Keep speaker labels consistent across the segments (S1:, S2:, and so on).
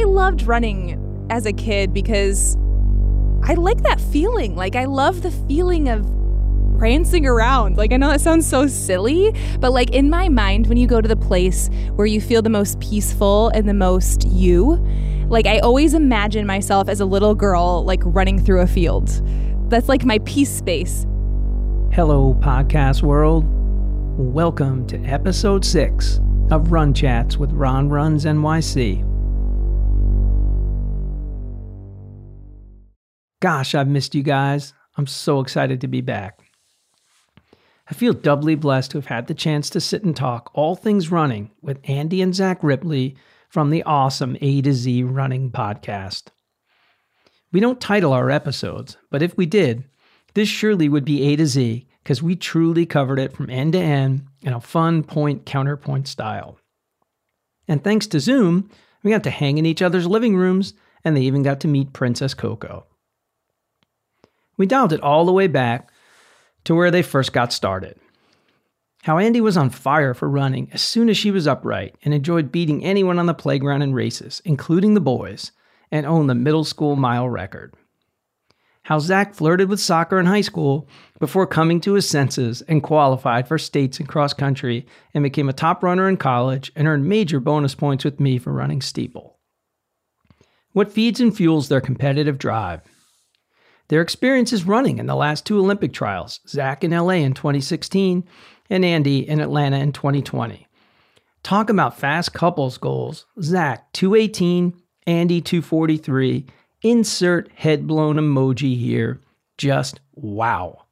S1: I loved running as a kid because I like that feeling. Like, I love the feeling of prancing around. Like, I know that sounds so silly, but like in my mind, when you go to the place where you feel the most peaceful and the most you, like I always imagine myself as a little girl, like running through a field. That's like my peace space.
S2: Hello, podcast world. Welcome to episode six of Run Chats with Ron Runs NYC. Gosh, I've missed you guys. I'm so excited to be back. I feel doubly blessed to have had the chance to sit and talk all things running with Andy and Zach Ripley from the awesome A to Z Running Podcast. We don't title our episodes, but if we did, this surely would be A to Z because we truly covered it from end to end in a fun point counterpoint style. And thanks to Zoom, we got to hang in each other's living rooms and they even got to meet Princess Coco. We dialed it all the way back to where they first got started. How Andy was on fire for running as soon as she was upright and enjoyed beating anyone on the playground in races, including the boys, and owned the middle school mile record. How Zach flirted with soccer in high school before coming to his senses and qualified for states and cross country and became a top runner in college and earned major bonus points with me for running steeple. What feeds and fuels their competitive drive their experiences running in the last two Olympic trials, Zach in LA in 2016 and Andy in Atlanta in 2020. Talk about fast couples goals. Zach 218, Andy 243. Insert head blown emoji here. Just wow.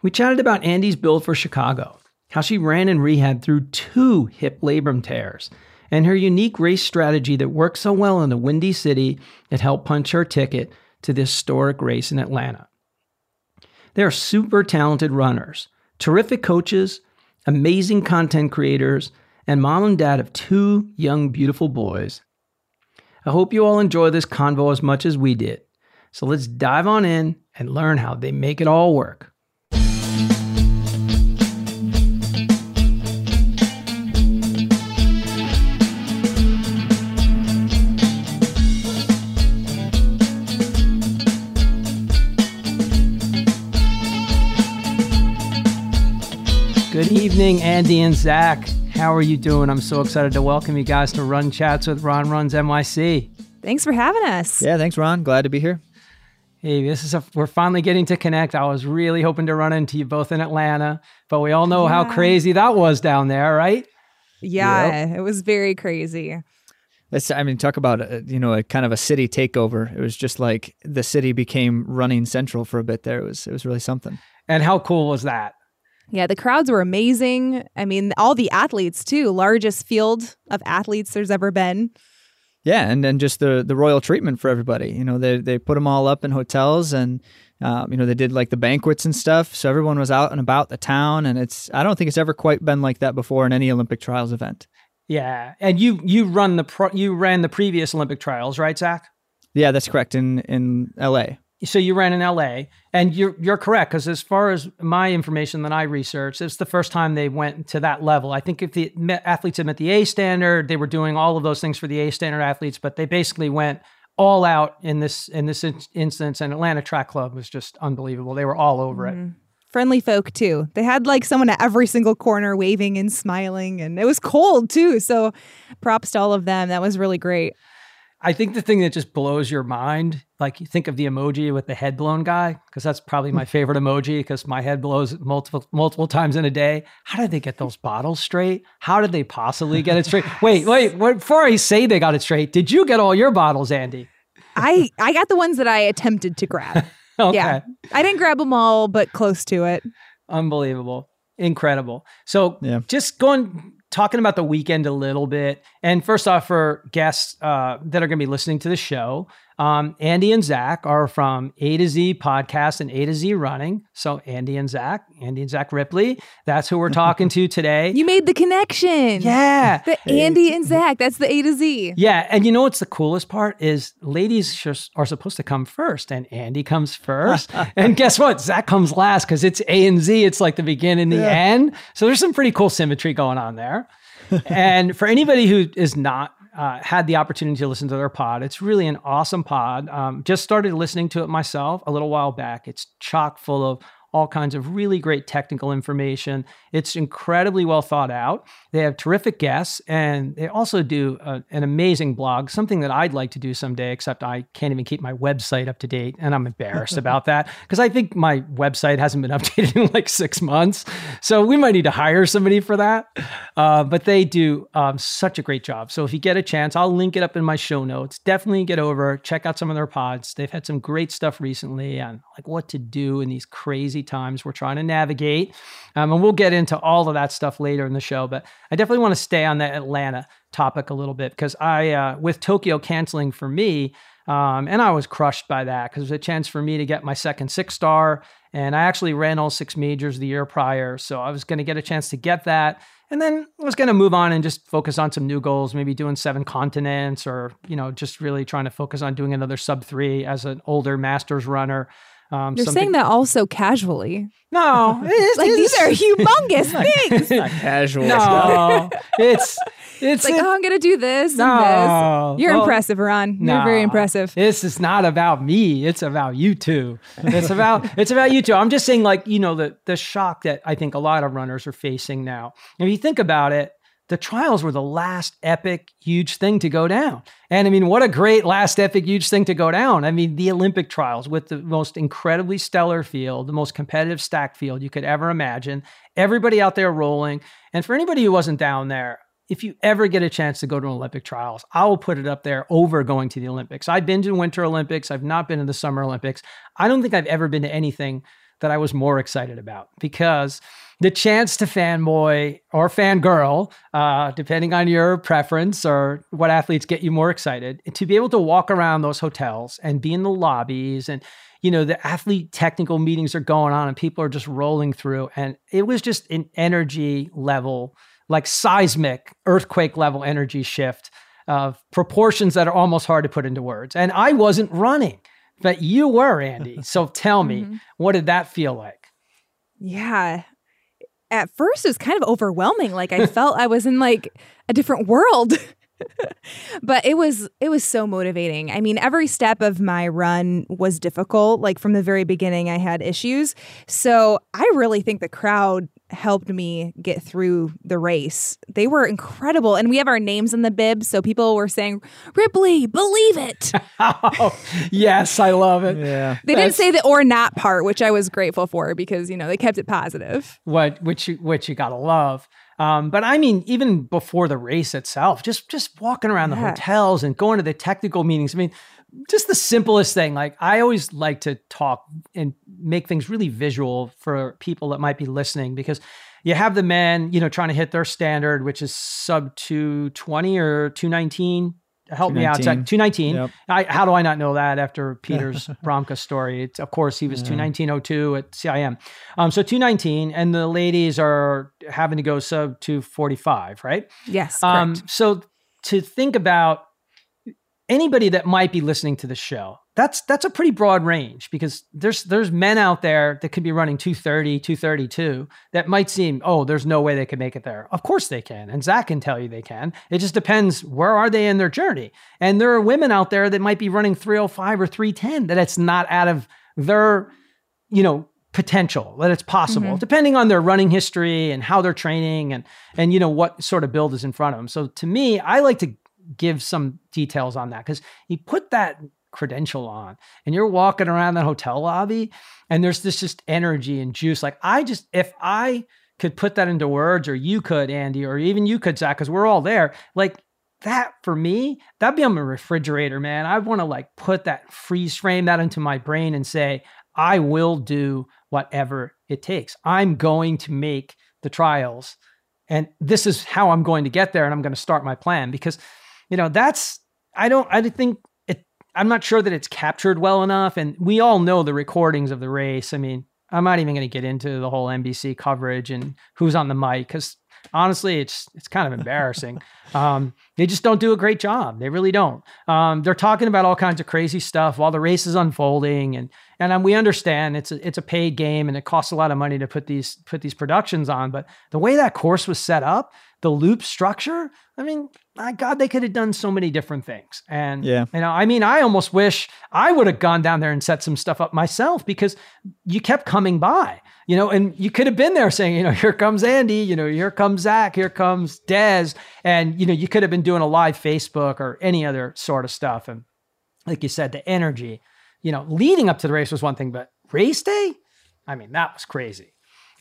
S2: We chatted about Andy's build for Chicago, how she ran in rehab through two hip labrum tears, and her unique race strategy that worked so well in the Windy City that helped punch her ticket to this historic race in Atlanta. They're super talented runners, terrific coaches, amazing content creators, and mom and dad of two young, beautiful boys. I hope you all enjoy this convo as much as we did. So let's dive on in and learn how they make it all work. Good evening, Andy and Zach. How are you doing? I'm so excited to welcome you guys to Run Chats with Ron Runs NYC.
S1: Thanks for having us.
S3: Yeah, thanks, Ron. Glad to be here.
S2: Hey, this is a, we're finally getting to connect. I was really hoping to run into you both in Atlanta, but we all know yeah. how crazy that was down there, right?
S1: Yeah, yep. it was very crazy.
S3: Let's, I mean, talk about a, you know a kind of a city takeover. It was just like the city became running central for a bit there. It was it was really something.
S2: And how cool was that?
S1: Yeah, the crowds were amazing. I mean, all the athletes too, largest field of athletes there's ever been.
S3: Yeah, and then just the the royal treatment for everybody. You know, they they put them all up in hotels, and um, you know they did like the banquets and stuff. So everyone was out and about the town, and it's I don't think it's ever quite been like that before in any Olympic trials event.
S2: Yeah, and you you run the pro, you ran the previous Olympic trials, right, Zach?
S3: Yeah, that's correct in in L.A
S2: so you ran in LA, and you're you're correct because as far as my information that I researched, it's the first time they went to that level. I think if the athletes had met the A standard, they were doing all of those things for the A standard athletes, but they basically went all out in this in this instance. And Atlanta Track Club was just unbelievable. They were all over mm-hmm. it.
S1: Friendly folk too. They had like someone at every single corner waving and smiling, and it was cold too. So, props to all of them. That was really great.
S2: I think the thing that just blows your mind, like you think of the emoji with the head blown guy, because that's probably my favorite emoji because my head blows multiple multiple times in a day. How did they get those bottles straight? How did they possibly get it straight? wait, wait, before I say they got it straight, did you get all your bottles, Andy?
S1: I I got the ones that I attempted to grab. okay. Yeah, I didn't grab them all, but close to it.
S2: Unbelievable, incredible. So yeah. just going talking about the weekend a little bit. And first off, for guests uh, that are going to be listening to the show, um, Andy and Zach are from A to Z podcast and A to Z running. So Andy and Zach, Andy and Zach Ripley, that's who we're talking to today.
S1: You made the connection.
S2: Yeah.
S1: The Andy and Zach, that's the A to Z.
S2: Yeah. And you know what's the coolest part is ladies are supposed to come first and Andy comes first. and guess what? Zach comes last because it's A and Z. It's like the beginning, and the yeah. end. So there's some pretty cool symmetry going on there. and for anybody who is not uh, had the opportunity to listen to their pod. It's really an awesome pod. Um, just started listening to it myself a little while back. It's chock full of all kinds of really great technical information. It's incredibly well thought out. They have terrific guests, and they also do a, an amazing blog, something that I'd like to do someday, except I can't even keep my website up to date. And I'm embarrassed about that because I think my website hasn't been updated in like six months. So we might need to hire somebody for that. Uh, but they do um, such a great job. So if you get a chance, I'll link it up in my show notes. Definitely get over, check out some of their pods. They've had some great stuff recently on like what to do in these crazy times we're trying to navigate. Um, and we'll get into all of that stuff later in the show. But I definitely want to stay on that Atlanta topic a little bit because I, uh, with Tokyo canceling for me, um, and I was crushed by that because it was a chance for me to get my second six star. And I actually ran all six majors the year prior. So I was going to get a chance to get that. And then I was going to move on and just focus on some new goals, maybe doing seven continents or, you know, just really trying to focus on doing another sub three as an older masters runner.
S1: Um, You're saying that also casually.
S2: No,
S1: it's, like it's, these are humongous things.
S3: not casual.
S2: No, it's
S1: it's like, it, oh, I'm gonna do this. No, this. you're well, impressive, Ron. You're no, very impressive.
S2: This is not about me. It's about you two. It's about it's about you two. I'm just saying, like you know, the the shock that I think a lot of runners are facing now. If you think about it, the trials were the last epic, huge thing to go down. And I mean, what a great last epic, huge thing to go down. I mean, the Olympic trials with the most incredibly stellar field, the most competitive stack field you could ever imagine, everybody out there rolling. And for anybody who wasn't down there, if you ever get a chance to go to Olympic trials, I will put it up there over going to the Olympics. I've been to Winter Olympics, I've not been to the Summer Olympics. I don't think I've ever been to anything that I was more excited about because the chance to fanboy or fangirl, uh, depending on your preference or what athletes get you more excited, to be able to walk around those hotels and be in the lobbies and you know the athlete technical meetings are going on and people are just rolling through. And it was just an energy level like seismic earthquake level energy shift of proportions that are almost hard to put into words. And i wasn't running but you were andy. So tell me mm-hmm. what did that feel like?
S1: Yeah at first it was kind of overwhelming. Like I felt I was in like a different world. but it was it was so motivating. I mean, every step of my run was difficult. Like from the very beginning I had issues. So, I really think the crowd helped me get through the race. They were incredible. And we have our names in the bib. So people were saying, Ripley, believe it.
S2: oh, yes, I love it.
S3: Yeah.
S1: They That's... didn't say the or not part, which I was grateful for because, you know, they kept it positive.
S2: What which you which you gotta love. Um, but I mean, even before the race itself, just just walking around yeah. the hotels and going to the technical meetings. I mean, just the simplest thing. Like I always like to talk and make things really visual for people that might be listening because you have the men, you know, trying to hit their standard, which is sub 220 or 219 help me out. It's 219. Yep. I, how do I not know that after Peter's Bromka story? It's, of course, he was yeah. 219.02 at CIM. Um, so 219, and the ladies are having to go sub 245, right?
S1: Yes. Um,
S2: so to think about anybody that might be listening to the show, that's that's a pretty broad range because there's there's men out there that could be running 230 232 that might seem oh there's no way they could make it there. Of course they can and zach can tell you they can. It just depends where are they in their journey. And there are women out there that might be running 305 or 310 that it's not out of their you know potential that it's possible mm-hmm. depending on their running history and how they're training and and you know what sort of build is in front of them. So to me i like to give some details on that because you put that credential on and you're walking around that hotel lobby and there's this just energy and juice. Like I just, if I could put that into words or you could, Andy, or even you could, Zach, because we're all there, like that for me, that'd be on my refrigerator, man. I want to like put that freeze frame that into my brain and say, I will do whatever it takes. I'm going to make the trials. And this is how I'm going to get there. And I'm going to start my plan because, you know, that's, I don't, I think I'm not sure that it's captured well enough. And we all know the recordings of the race. I mean, I'm not even going to get into the whole NBC coverage and who's on the mic because honestly, it's it's kind of embarrassing. um, they just don't do a great job. They really don't. Um, they're talking about all kinds of crazy stuff while the race is unfolding, and and um, we understand it's a, it's a paid game and it costs a lot of money to put these put these productions on. But the way that course was set up, the loop structure. I mean, my God, they could have done so many different things. And
S3: Yeah.
S2: you know, I mean, I almost wish I would have gone down there and set some stuff up myself because you kept coming by, you know, and you could have been there saying, you know, here comes Andy, you know, here comes Zach, here comes Des. And, you know, you could have been doing a live Facebook or any other sort of stuff. And like you said, the energy, you know, leading up to the race was one thing, but race day, I mean, that was crazy.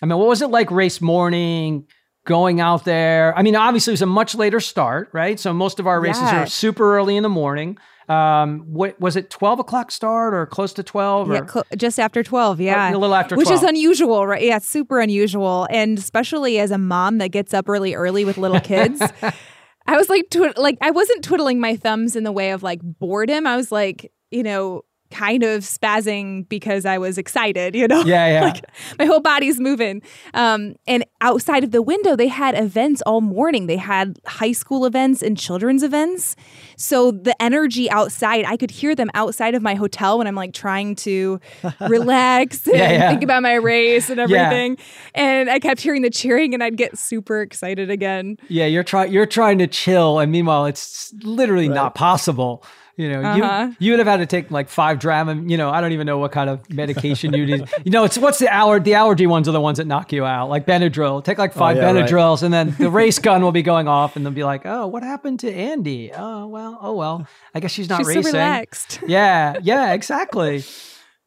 S2: I mean, what was it like race morning? Going out there. I mean, obviously it was a much later start, right? So most of our races
S1: Yeah.
S2: are super early in the morning. Um, what was it? Twelve o'clock start or close to twelve?
S1: Yeah, cl- just after 12. Yeah.
S2: a little after
S1: Which is unusual, right? Yeah, super unusual. And especially as a mom that gets up really early with little kids. I was like, twi- like I wasn't twiddling my thumbs in the way of like boredom. I was like, you know, kind of spazzing because I was excited, you know?
S2: Yeah, yeah.
S1: like my whole body's moving. Um, and outside of the window, they had events all morning. They had high school events and children's events. So the energy outside, I could hear them outside of my hotel when I'm like trying to relax and
S2: Yeah, yeah.
S1: think about my race and everything. And I kept hearing the cheering and I'd get super excited again.
S2: yeah, you're trying. You're trying to chill, and meanwhile, it's literally not possible. You know,
S1: Uh-huh.
S2: you you would have had to take like five Dramamine. You know, I don't even know what kind of medication you need. You know, it's what's the aller the allergy ones are the ones that knock you out, like Benadryl. Take like five
S3: yeah, right.
S2: Benadryls, and then the race gun will be going off, and they'll be like, "Oh, what happened to Andy? Oh, well, oh well. I guess she's not
S1: She's
S2: racing."
S1: so relaxed.
S2: Yeah, yeah, exactly.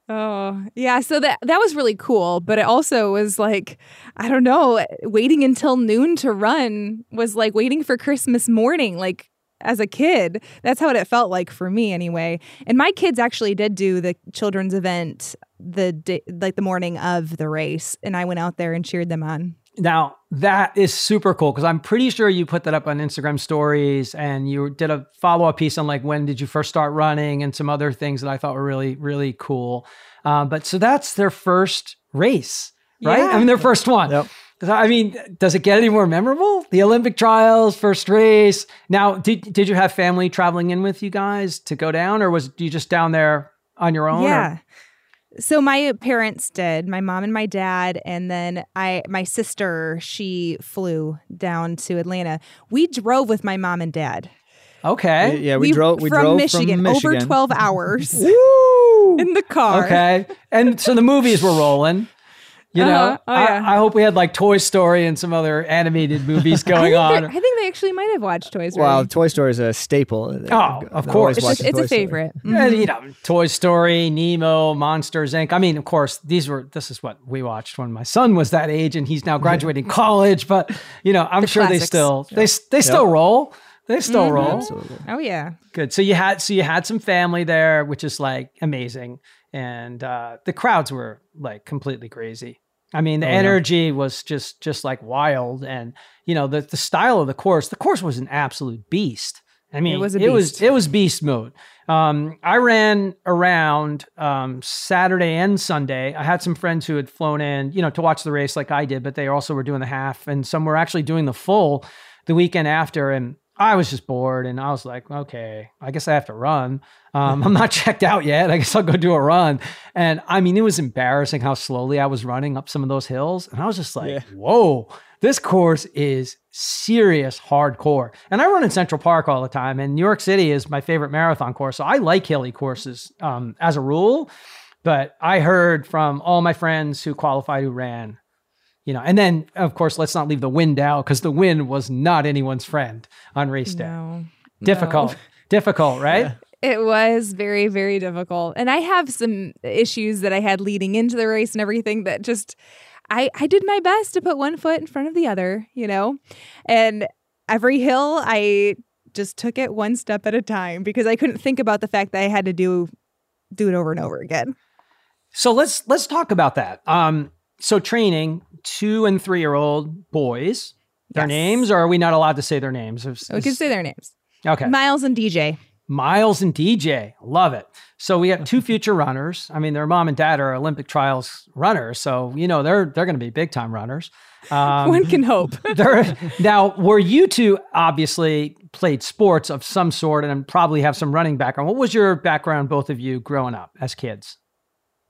S1: Oh, yeah. So that that was really cool, but it also was like, I don't know, waiting until noon to run was like waiting for Christmas morning, like as a kid. That's how it felt like for me anyway. And my kids actually did do the children's event the day, like the morning of the race, and I went out there and cheered them on.
S2: Now that is super cool because I'm pretty sure you put that up on Instagram stories and you did a follow up piece on like when did you first start running and some other things that I thought were really really cool. Uh, but so that's their first race, right?
S1: Yeah.
S2: I mean their first one.
S3: Yep.
S2: 'Cause I mean, does it get any more memorable? The Olympic trials, first race. Now, did did you have family traveling in with you guys to go down, or was you just down there on your own? or-
S1: Yeah. So my parents did, my mom and my dad, and then I my sister, she flew down to Atlanta. We drove with my mom and dad.
S2: Okay.
S3: Yeah, we, drove. We
S1: from
S3: drove
S1: Michigan,
S3: from Michigan.
S1: over 12 hours
S2: Woo!
S1: in the car.
S2: Okay. And so the movies were rolling. You know,
S1: Uh-huh. Oh, yeah.
S2: I, I hope we had like Toy Story and some other animated movies going
S1: think,
S2: on.
S1: I think they actually might have watched Toy Story.
S3: Wow, Toy Story is a staple.
S2: Oh, of course.
S1: it's, just, it's a favorite.
S2: And, you know, Toy Story, Nemo, Monsters Inc. I mean, of course, these were. This is what we watched when my son was that age, and he's now graduating college. But you know, I'm
S1: The
S2: sure they
S1: classics.
S2: still they they still roll. They still roll.
S3: Absolutely.
S1: Oh yeah.
S2: Good. So you had so you had some family there, which is like amazing, and uh, the crowds were like completely crazy. I mean, the
S3: Oh, yeah.
S2: energy was just just like wild, and you know the the style of the course. The course was an absolute beast. I mean, it
S1: was a
S2: it was
S1: beast.
S2: it was beast mode. Um, I ran around um, Saturday and Sunday. I had some friends who had flown in, you know, to watch the race like I did, but they also were doing the half, and some were actually doing the full the weekend after. And I was just bored, and I was like, okay, I guess I have to run. Um, I'm not checked out yet. I guess I'll go do a run. And I mean, it was embarrassing how slowly I was running up some of those hills, and I was just like,
S3: Yeah.
S2: whoa, this course is serious hardcore. And I run in Central Park all the time, and New York City is my favorite marathon course. So I like hilly courses um, as a rule. But I heard from all my friends who qualified who ran, you know, and then of course, let's not leave the wind out because the wind was not anyone's friend on race day.
S1: No.
S2: Difficult, difficult, right?
S1: It was very, very difficult. And I have some issues that I had leading into the race and everything that just I I did my best to put one foot in front of the other, you know? And every hill I just took it one step at a time because I couldn't think about the fact that I had to do do it over and over again.
S2: So let's let's talk about that. Um, so training two and three year old boys, their
S1: Yes.
S2: names, or are we not allowed to say their names? Is-
S1: We can say their names.
S2: okay.
S1: Miles and DJ.
S2: Miles and DJ, love it. So we have two future runners. I mean, their mom and dad are Olympic trials runners, so you know they're they're going to be big time runners. Um,
S1: One can hope.
S2: now, were you two obviously played sports of some sort and probably have some running background? What was your background, both of you, growing up as kids?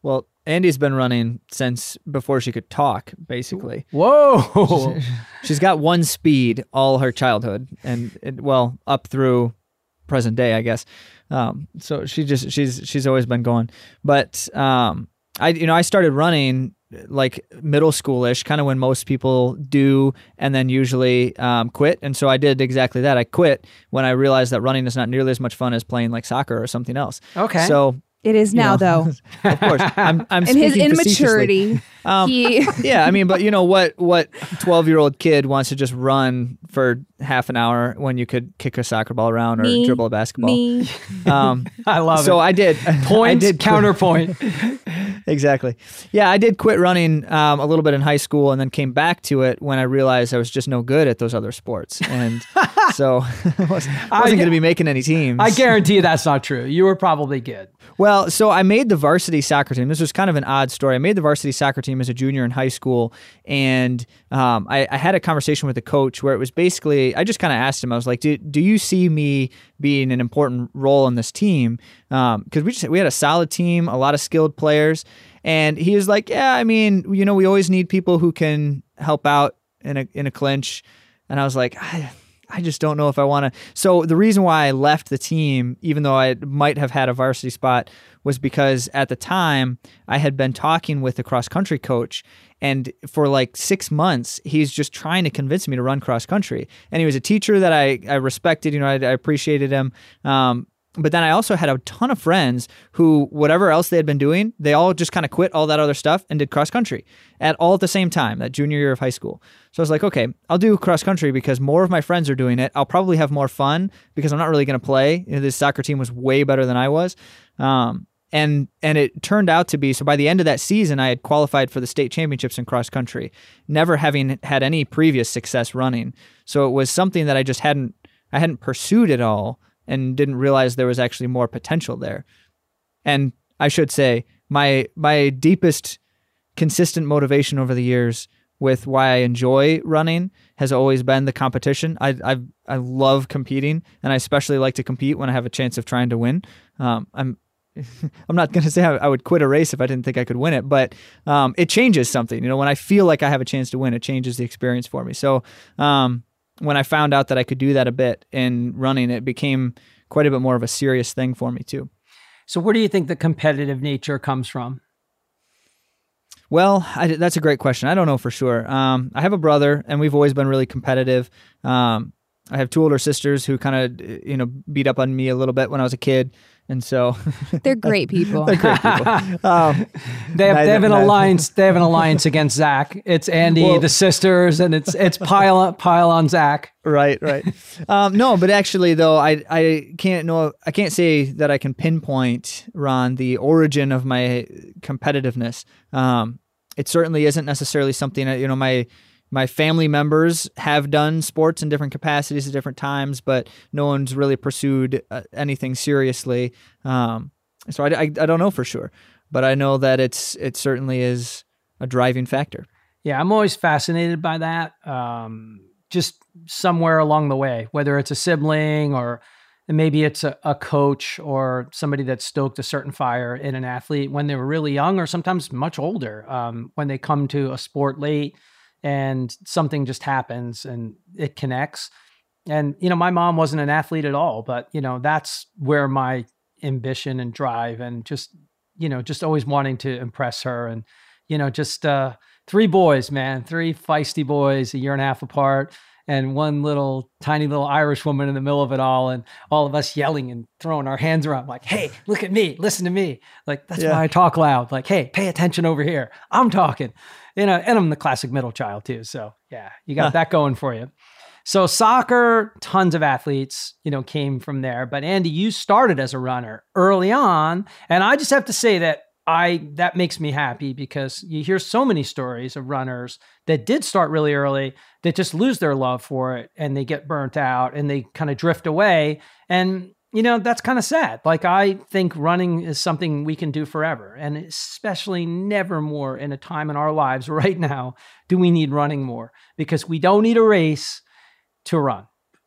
S3: Well, Andy's been running since before she could talk, basically.
S2: Whoa.
S3: She's got one speed all her childhood, and it, well, up through present day, I guess. Um, so she just she's she's always been going. But um, I you know I started running like middle schoolish, kind of when most people do, and then usually um, quit. And so I did exactly that. I quit when I realized that running is not nearly as much fun as playing like soccer or something else.
S2: Okay.
S3: So
S1: It is
S3: you
S1: now,
S3: know,
S1: though.
S3: of course, I'm I'm
S1: In his immaturity,
S3: Um,
S1: he
S3: yeah, I mean, but you know what? What twelve year old kid wants to just run for half an hour when you could kick a soccer ball around or
S1: Me.
S3: dribble a basketball?
S1: me.
S3: Um,
S2: I love
S3: so
S2: it.
S3: So I did.
S2: Point,
S3: I did
S2: counterpoint.
S3: exactly. Yeah, I did quit running um, a little bit in high school and then came back to it when I realized I was just no good at those other sports, and so I wasn't, wasn't going to be making any teams.
S2: I guarantee you that's not true. You were probably good.
S3: Well, so I made the varsity soccer team. This was kind of an odd story. I made the varsity soccer team as a junior in high school, and um, I, I had a conversation with the coach where it was basically I just kind of asked him. I was like, "Do do you see me being an important role in this team?" Because we just we had a solid team, a lot of skilled players, and he was like, "Yeah, I mean, you know, we always need people who can help out in a in a clinch." And I was like, I, I just don't know if I want to. So the reason why I left the team, even though I might have had a varsity spot, was because at the time I had been talking with the cross country coach, and for like six months he's just trying to convince me to run cross country. And he was a teacher that I I respected. You know, I, I appreciated him. Um, but then I also had a ton of friends who, whatever else they had been doing, they all just kind of quit all that other stuff and did cross country at all at the same time, that junior year of high school. So I was like, okay, I'll do cross country because more of my friends are doing it. I'll probably have more fun because I'm not really going to play. You know, this soccer team was way better than I was. Um, and and it turned out to be so by the end of that season I had qualified for the state championships in cross country, never having had any previous success running. So it was something that I just hadn't I hadn't pursued at all and didn't realize there was actually more potential there. And I should say, my my deepest consistent motivation over the years with why I enjoy running has always been the competition. I I I love competing, and I especially like to compete when I have a chance of trying to win. Um, I'm I'm not to say I, I would quit a race if I didn't think I could win it, but um, it changes something. You know, when I feel like I have a chance to win, it changes the experience for me. So um, when I found out that I could do that a bit in running, it became quite a bit more of a serious thing for me too.
S2: So where do you think the competitive nature comes from?
S3: Well, I, that's a great question. I don't know for sure. Um, I have a brother, and we've always been really competitive. Um, I have two older sisters who kind of, you know, beat up on me a little bit when I was a kid, and so
S1: They're great people.
S3: they're great people. Um,
S2: They have, they have an
S3: neither.
S2: alliance. They have an alliance against Zach. It's Andy,
S3: Well-
S2: the sisters, and it's it's pile on, pile on Zach.
S3: right, right. Um, no, but actually, though, I I can't know. I can't say that I can pinpoint Ron the origin of my competitiveness. Um, it certainly isn't necessarily something that you know my my family members have done sports in different capacities at different times, but no one's really pursued uh, anything seriously. Um, so I, I I don't know for sure, but I know that it's it certainly is a driving factor.
S2: Yeah, I'm always fascinated by that. Um, just somewhere along the way, whether it's a sibling or maybe it's a, a coach or somebody that stoked a certain fire in an athlete when they were really young or sometimes much older, um, when they come to a sport late and something just happens and it connects. And, you know, my mom wasn't an athlete at all, but, you know, that's where my ambition and drive and just, you know, just always wanting to impress her and, you know, just uh, three boys, man, three feisty boys, a year and a half apart, and one little tiny little Irish woman in the middle of it all, and all of us yelling and throwing our hands around, like, "Hey, look at me, listen to me!" Like that's
S3: Yeah.
S2: why I talk loud. Like, "Hey, pay attention over here, I'm talking." You uh, know, and I'm the classic middle child too. So yeah, you got that going for you. So soccer, tons of athletes, you know, came from there. But Andy, you started as a runner early on, and I just have to say that I that makes me happy because you hear so many stories of runners that did start really early that just lose their love for it and they get burnt out and they kind of drift away and you know that's kind of sad like i think running is something we can do forever and especially never more in a time in our lives right now do we need running more because we don't need a race to run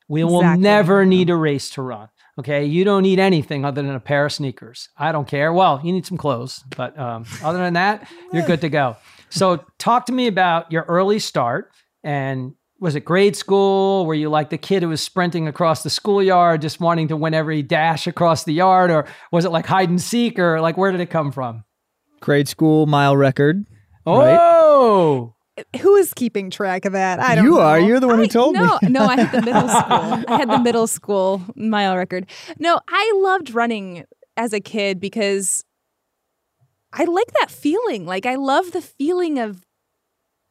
S2: We will never need a race to run. Okay. You don't need anything other than a pair of sneakers. I don't care. Well, you need some clothes, but um, other than that, you're good to go. So, talk to me about your early start. And was it grade school? Were you like the kid who was sprinting across the schoolyard, just wanting to win every dash across the yard? Or was it like hide and seek? Or like, where did it come from?
S3: Grade school mile record. Right.
S2: Oh,
S1: Who is keeping track of that? I don't know.
S3: You
S1: know.
S3: are. You're the one who
S1: I-
S3: told me.
S1: no, No, I had the middle school. I had the middle school mile record. No, I loved running as a kid because I like that feeling. Like I love the feeling of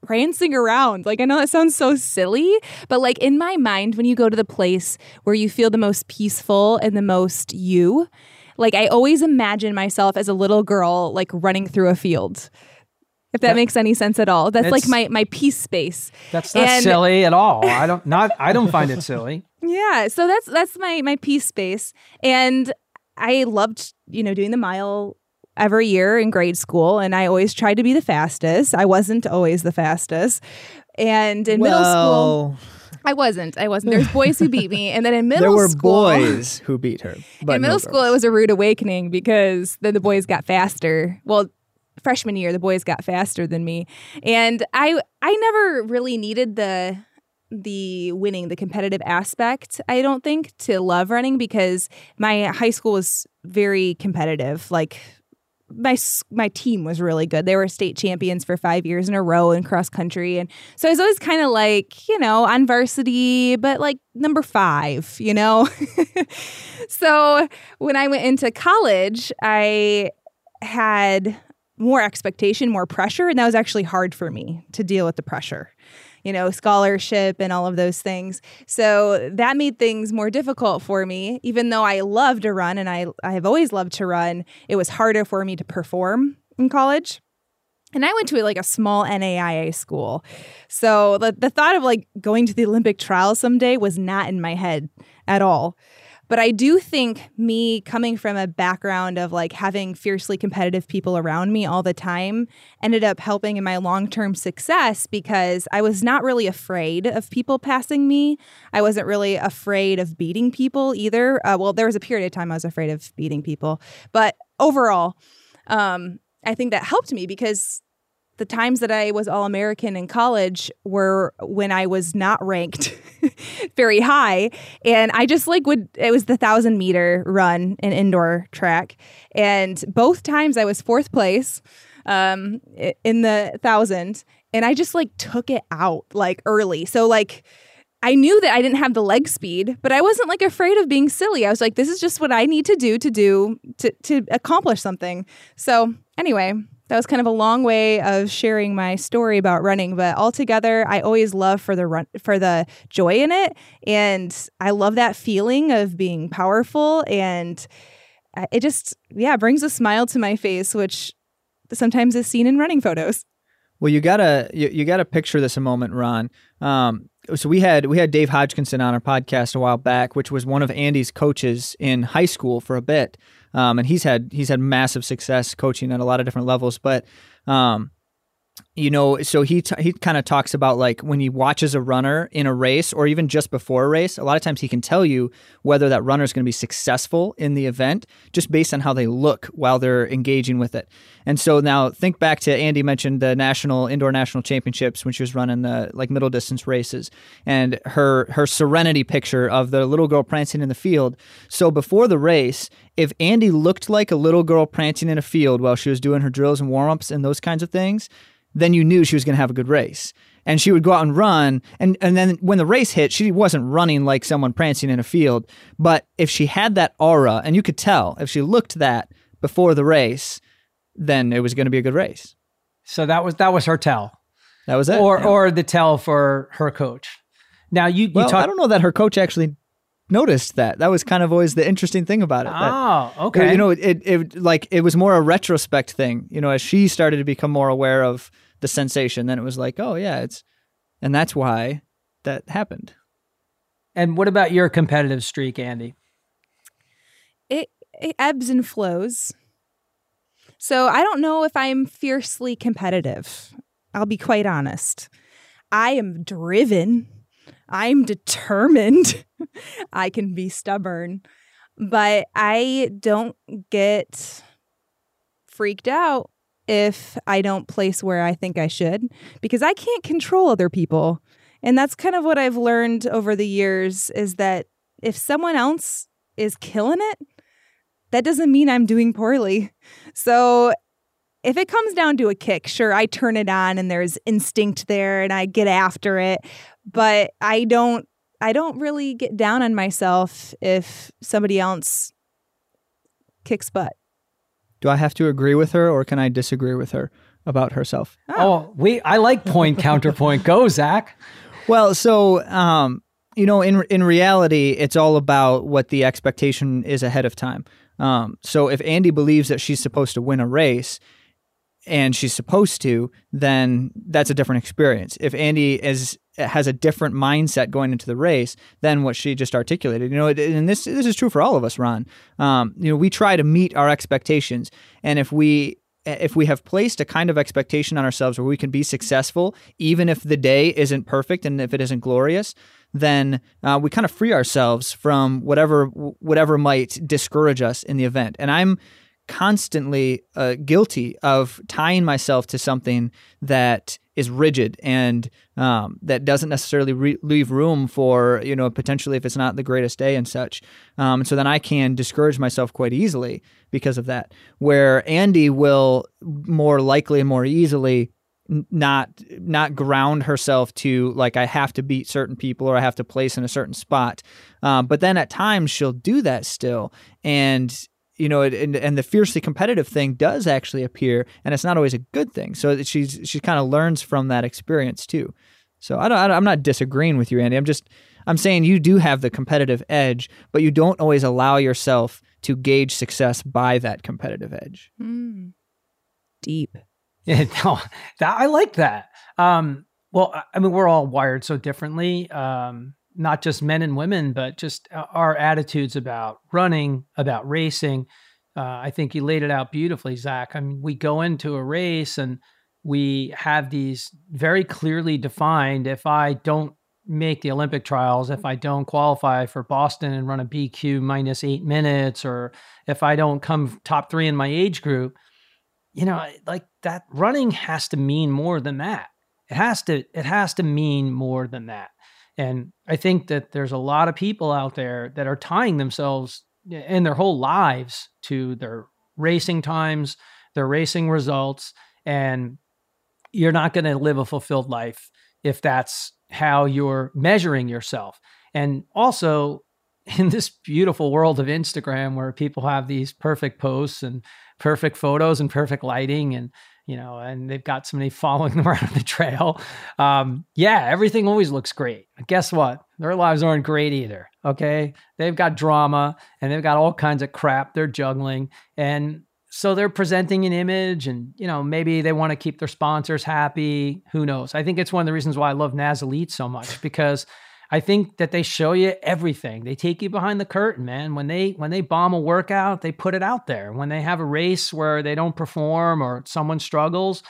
S1: prancing around. Like I know that sounds so silly, but like in my mind when you go to the place where you feel the most peaceful and the most you, like I always imagine myself as a little girl like running through a field. If that,
S2: That-
S1: makes any sense at all. That's like my my peace space.
S2: that's not
S1: And-
S2: silly at all. I don't not. I don't find it silly.
S1: Yeah, so that's that's my my peace space, and I loved you know doing the mile every year in grade school, and I always tried to be the fastest. I wasn't always the fastest, and in middle school I wasn't. I wasn't. There's boys who beat me, and then in middle school.
S3: there were
S1: school,
S3: boys who beat her. But
S1: in middle
S3: no
S1: school, it was a rude awakening because then the boys got faster. Well, freshman year, the boys got faster than me, and I I never really needed the the winning, the competitive aspect. I don't think to love running because my high school was very competitive. Like my my team was really good. They were state champions for five years in a row in cross country, and so I was always kind of like you know on varsity, but like number five, you know. so when I went into college, I had more expectation, more pressure, and that was actually hard for me to deal with the pressure. You know, scholarship and all of those things. So that made things more difficult for me. Even though I love to run and I, I have always loved to run, it was harder for me to perform in college. And I went to like a small NAIA school. So the, the thought of like going to the Olympic trials someday was not in my head at all. But I do think me coming from a background of like having fiercely competitive people around me all the time ended up helping in my long term success because I was not really afraid of people passing me. I wasn't really afraid of beating people either. Uh, well, there was a period of time I was afraid of beating people. But overall, um, I think that helped me because the times that I was All American in college were when I was not ranked very high. And I just like would, it was the thousand meter run in indoor track. And both times I was fourth place um, in the thousand. And I just like took it out like early. So, like, I knew that I didn't have the leg speed, but I wasn't like afraid of being silly. I was like, this is just what I need to do to do to, to accomplish something. So, anyway, that was kind of a long way of sharing my story about running, but altogether, I always love for the run for the joy in it, and I love that feeling of being powerful, and uh, it just yeah brings a smile to my face, which sometimes is seen in running photos.
S3: Well, you gotta you, you gotta picture this a moment, Ron. Um, so we had we had Dave Hodgkinson on our podcast a while back, which was one of Andy's coaches in high school for a bit, um, and he's had he's had massive success coaching at a lot of different levels. But um, you know, so he t- he kind of talks about like when he watches a runner in a race or even just before a race, a lot of times he can tell you whether that runner is going to be successful in the event just based on how they look while they're engaging with it. And so now think back to Andy mentioned the national indoor national championships when she was running the like middle distance races and her her serenity picture of the little girl prancing in the field. So before the race, if Andy looked like a little girl prancing in a field while she was doing her drills and warm-ups and those kinds of things, then you knew she was going to have a good race. And she would go out and run. And, and then when the race hit, she wasn't running like someone prancing in a field. But if she had that aura, and you could tell if she looked that before the race, then it was going to be a good race.
S2: So that was that was her tell,
S3: That was it.
S2: or
S3: Yeah.
S2: or the tell for her coach. Now you you
S3: well,
S2: talk.
S3: I don't know that her coach actually noticed that. That was kind of always the interesting thing about it. that-
S2: Oh, okay.
S3: You know, it, it, it like it was more a retrospect thing. You know, as she started to become more aware of the sensation, then it was like, oh yeah, it's, and that's why that happened.
S2: and what about your competitive streak, Andy?
S1: it, it ebbs and flows. So I don't know if I'm fiercely competitive. I'll be quite honest. I am driven. I'm determined. I can be stubborn, but I don't get freaked out if I don't place where I think I should because I can't control other people. And that's kind of what I've learned over the years is that if someone else is killing it, that doesn't mean I'm doing poorly. So if it comes down to a kick, sure, I turn it on and there's instinct there and I get after it, but I don't I don't really get down on myself if somebody else kicks butt.
S3: Do I have to agree with her or can I disagree with her about herself?
S2: Oh, oh we I like point counterpoint. Go, Zach.
S3: Well, so um, you know, in in reality, it's all about what the expectation is ahead of time. Um, so if Andy believes that she's supposed to win a race, and she's supposed to, then that's a different experience. If Andy is has a different mindset going into the race than what she just articulated, you know, and this this is true for all of us, Ron. Um, you know, we try to meet our expectations, and if we if we have placed a kind of expectation on ourselves where we can be successful, even if the day isn't perfect and if it isn't glorious, then uh, we kind of free ourselves from whatever whatever might discourage us in the event. And I'm constantly uh, guilty of tying myself to something that is rigid and um, that doesn't necessarily re- leave room for you know potentially if it's not the greatest day and such um, so then i can discourage myself quite easily because of that where andy will more likely and more easily not not ground herself to like I have to beat certain people or I have to place in a certain spot. Um, but then at times she'll do that still, and you know, and, and the fiercely competitive thing does actually appear, and it's not always a good thing. So she's she kind of learns from that experience too. So I don't, I am not disagreeing with you, Andy. I'm just I'm saying you do have the competitive edge, but you don't always allow yourself to gauge success by that competitive edge. Mm.
S1: Deep.
S2: Yeah, no, that, I like that. Um, well, I mean, we're all wired so differently. Um, not just men and women, but just our attitudes about running, about racing. Uh, I think you laid it out beautifully, Zach. I mean, we go into a race and we have these very clearly defined. If I don't make the Olympic trials, if I don't qualify for Boston and run a BQ minus eight minutes, or if I don't come top three in my age group, you know, like that running has to mean more than that. It has to, it has to mean more than that. And I think that there's a lot of people out there that are tying themselves eh, and their whole lives to their racing times, their racing results, and you're not going to live a fulfilled life if that's how you're measuring yourself. And also, in this beautiful world of Instagram where people have these perfect posts and perfect photos and perfect lighting and you know, and they've got somebody following them around the trail. Um, yeah, everything always looks great. But guess what? Their lives aren't great either. Okay. They've got drama and they've got all kinds of crap they're juggling. And so they're presenting an image and, you know, maybe they want to keep their sponsors happy. Who knows? I think it's one of the reasons why I love NAZ Elite so much because I think that they show you everything. They take you behind the curtain, man. When they when they bomb a workout, they put it out there. When they have a race where they don't perform or someone struggles,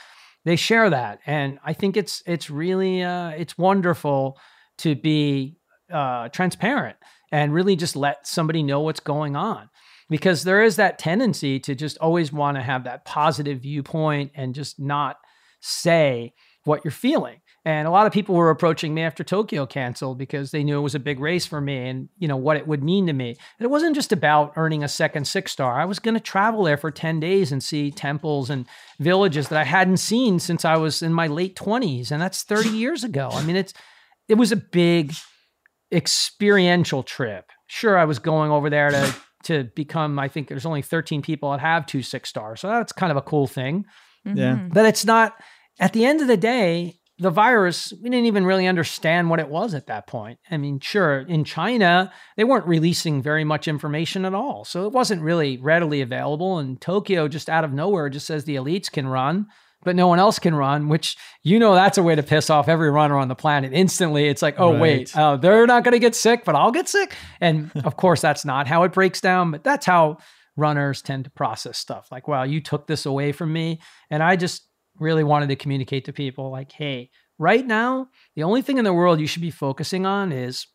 S2: they share that. And I think it's it's really uh, it's wonderful to be uh, transparent and really just let somebody know what's going on because there is that tendency to just always want to have that positive viewpoint and just not say what you're feeling. And a lot of people were approaching me after Tokyo canceled because they knew it was a big race for me and, you know, what it would mean to me. And it wasn't just about earning a second six star. I was going to travel there for 10 days and see temples and villages that I hadn't seen since I was in my late 20s. And that's 30 years ago. I mean, it's, it was a big experiential trip. Sure, I was going over there to, to become, I think there's only 13 people that have two six stars. So that's kind of a cool thing.
S3: Yeah. Mm-hmm.
S2: But it's not, at the end of the day, the virus, we didn't even really understand what it was at that point. I mean, sure, in China, they weren't releasing very much information at all. So it wasn't really readily available. And Tokyo, just out of nowhere, just says the elites can run, but no one else can run, which you know that's a way to piss off every runner on the planet. Instantly, it's like, oh, right. wait, uh, they're not going to get sick, but I'll get sick. And of course, that's not how it breaks down, but that's how runners tend to process stuff like, wow, you took this away from me. And I just really wanted to communicate to people like, hey, right now, the only thing in the world you should be focusing on is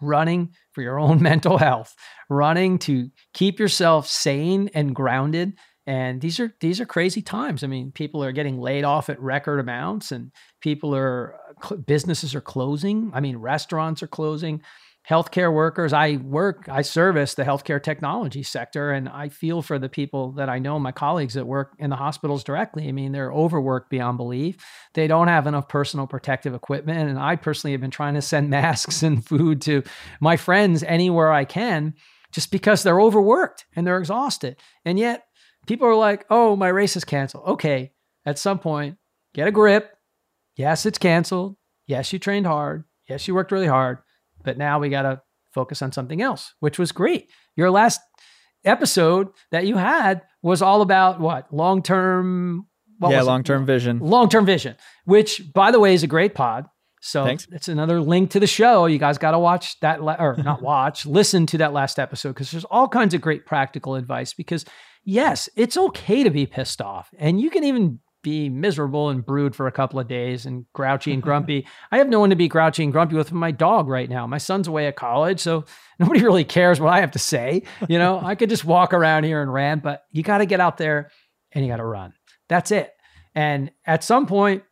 S2: running for your own mental health, running to keep yourself sane and grounded. And these are these are crazy times. I mean, people are getting laid off at record amounts, and people are uh, businesses are closing. I mean, restaurants are closing healthcare workers. I work, I service the healthcare technology sector, and I feel for the people that I know, my colleagues that work in the hospitals directly. I mean, they're overworked beyond belief. They don't have enough personal protective equipment. And I personally have been trying to send masks and food to my friends anywhere I can just because they're overworked and they're exhausted. And yet, people are like, oh, my race is canceled. Okay, at some point, get a grip. Yes, it's canceled. Yes, you trained hard. Yes, you worked really hard but now we got to focus on something else, which was great. Your last episode that you had was all about what? Long term.
S3: Yeah, long term vision.
S2: Long term vision, which, by the way, is a great pod. So
S3: Thanks.
S2: it's another link to the show. You guys got to watch that, la- or not watch, listen to that last episode because there's all kinds of great practical advice. Because yes, it's okay to be pissed off, and you can even be miserable and brood for a couple of days and grouchy and grumpy. I have no one to be grouchy and grumpy with my dog right now. My son's away at college, so nobody really cares what I have to say. You know, I could just walk around here and rant, but you got to get out there and you got to run. That's it. And at some point,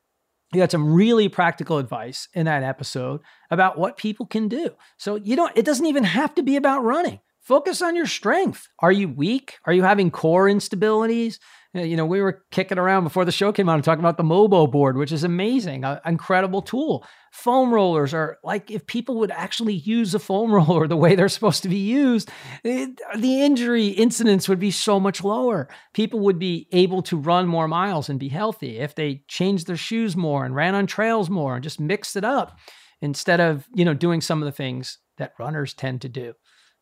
S2: you got some really practical advice in that episode about what people can do. So you don't, it doesn't even have to be about running. Focus on your strength. Are you weak? Are you having core instabilities? You know, we were kicking around before the show came out and talking about the Mobo board, which is amazing, an incredible tool. Foam rollers are like if people would actually use a foam roller the way they're supposed to be used, it, the injury incidence would be so much lower. People would be able to run more miles and be healthy if they changed their shoes more and ran on trails more and just mixed it up instead of, you know, doing some of the things that runners tend to do.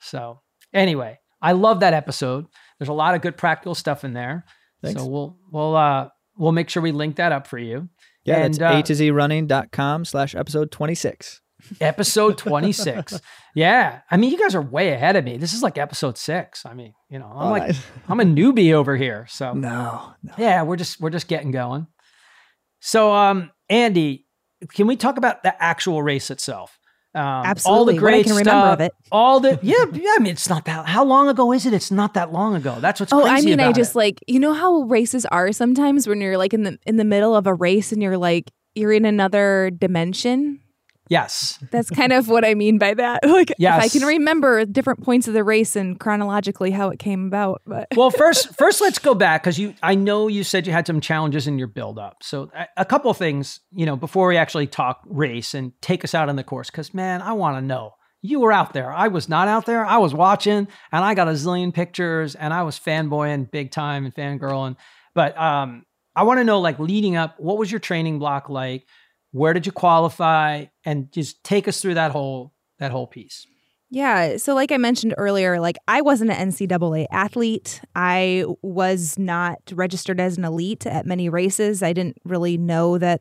S2: So, anyway, I love that episode. There's a lot of good practical stuff in there. Thanks. So we'll we'll uh we'll make sure we link that up for you.
S3: Yeah, and, that's uh, a to z running.com slash episode 26.
S2: Episode 26. yeah. I mean, you guys are way ahead of me. This is like episode six. I mean, you know, I'm oh, like. I'm a newbie over here. So
S3: no, no.
S2: Yeah, we're just, we're just getting going. So, um, Andy, can we talk about the actual race itself?
S4: Um, Absolutely. All the great I can stuff, remember of it.
S2: All the yeah, yeah. I mean, it's not that. How long ago is it? It's not that long ago. That's what's. Oh,
S1: I mean, I just
S2: it.
S1: like you know how races are sometimes when you're like in the in the middle of a race and you're like you're in another dimension.
S2: Yes.
S1: That's kind of what I mean by that. Like yes. if I can remember different points of the race and chronologically how it came about. But
S2: Well, first first let's go back cuz you I know you said you had some challenges in your build up. So a, a couple of things, you know, before we actually talk race and take us out on the course cuz man, I want to know. You were out there. I was not out there. I was watching and I got a zillion pictures and I was fanboying big time and fangirling. But um I want to know like leading up, what was your training block like? Where did you qualify and just take us through that whole that whole piece
S1: yeah. So, like I mentioned earlier, like I wasn't an NCAA athlete. I was not registered as an elite at many races. I didn't really know that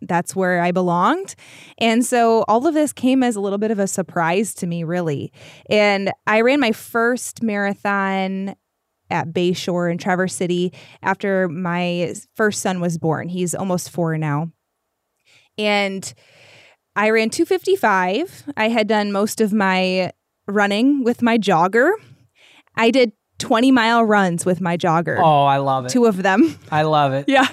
S1: that's where I belonged. And so, all of this came as a little bit of a surprise to me, really. And I ran my first marathon at Bayshore in Traverse City after my first son was born. He's almost four now. And I ran 255. I had done most of my running with my jogger. I did 20 mile runs with my jogger.
S2: Oh, I love it.
S1: Two of them.
S2: I love it.
S1: yeah.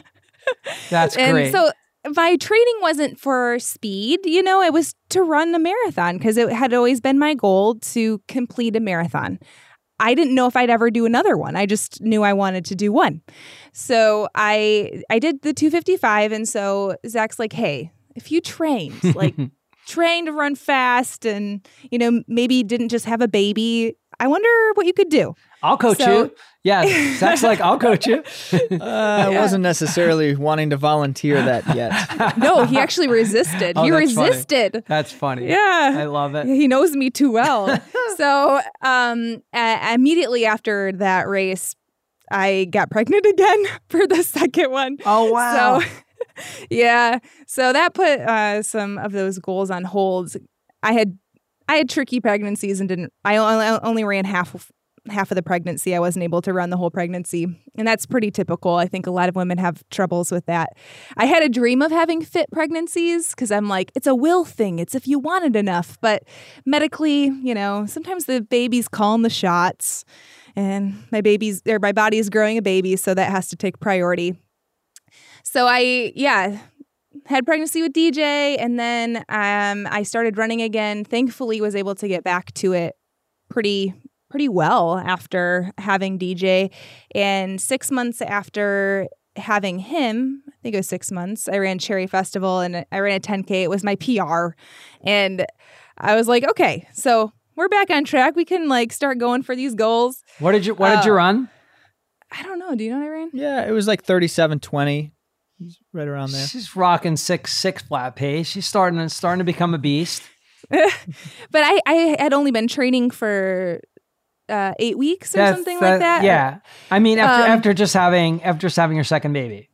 S2: That's great.
S1: and
S2: great.
S1: So my training wasn't for speed, you know, it was to run a marathon because it had always been my goal to complete a marathon. I didn't know if I'd ever do another one. I just knew I wanted to do one. So I I did the 255 and so Zach's like, "Hey, if you trained, like trained to run fast and you know, maybe didn't just have a baby, I wonder what you could do."
S2: I'll coach so, you. Yeah, Zach's like, I'll coach you.
S3: uh, I wasn't necessarily wanting to volunteer that yet.
S1: no, he actually resisted. Oh, he
S2: that's
S1: resisted.
S2: Funny. That's funny.
S1: Yeah,
S2: I love it.
S1: He knows me too well. so, um, uh, immediately after that race, I got pregnant again for the second one.
S2: Oh wow!
S1: So, yeah, so that put uh, some of those goals on hold. I had I had tricky pregnancies and didn't. I only, only ran half half of the pregnancy. I wasn't able to run the whole pregnancy. And that's pretty typical. I think a lot of women have troubles with that. I had a dream of having fit pregnancies because I'm like, it's a will thing. It's if you want it enough. But medically, you know, sometimes the baby's calling the shots and my baby's or my body is growing a baby. So that has to take priority. So I, yeah, had pregnancy with DJ and then um, I started running again. Thankfully was able to get back to it pretty pretty well after having DJ. And six months after having him, I think it was six months, I ran Cherry Festival and I ran a 10K. It was my PR. And I was like, okay, so we're back on track. We can like start going for these goals.
S2: What did you what did you uh, run?
S1: I don't know. Do you know what I ran?
S3: Yeah, it was like 3720. Right around there.
S2: She's rocking six six flat pace. She's starting starting to become a beast.
S1: but I, I had only been training for uh, eight weeks or That's, something like that.
S2: Yeah, I mean after um, after just having after just having your second baby.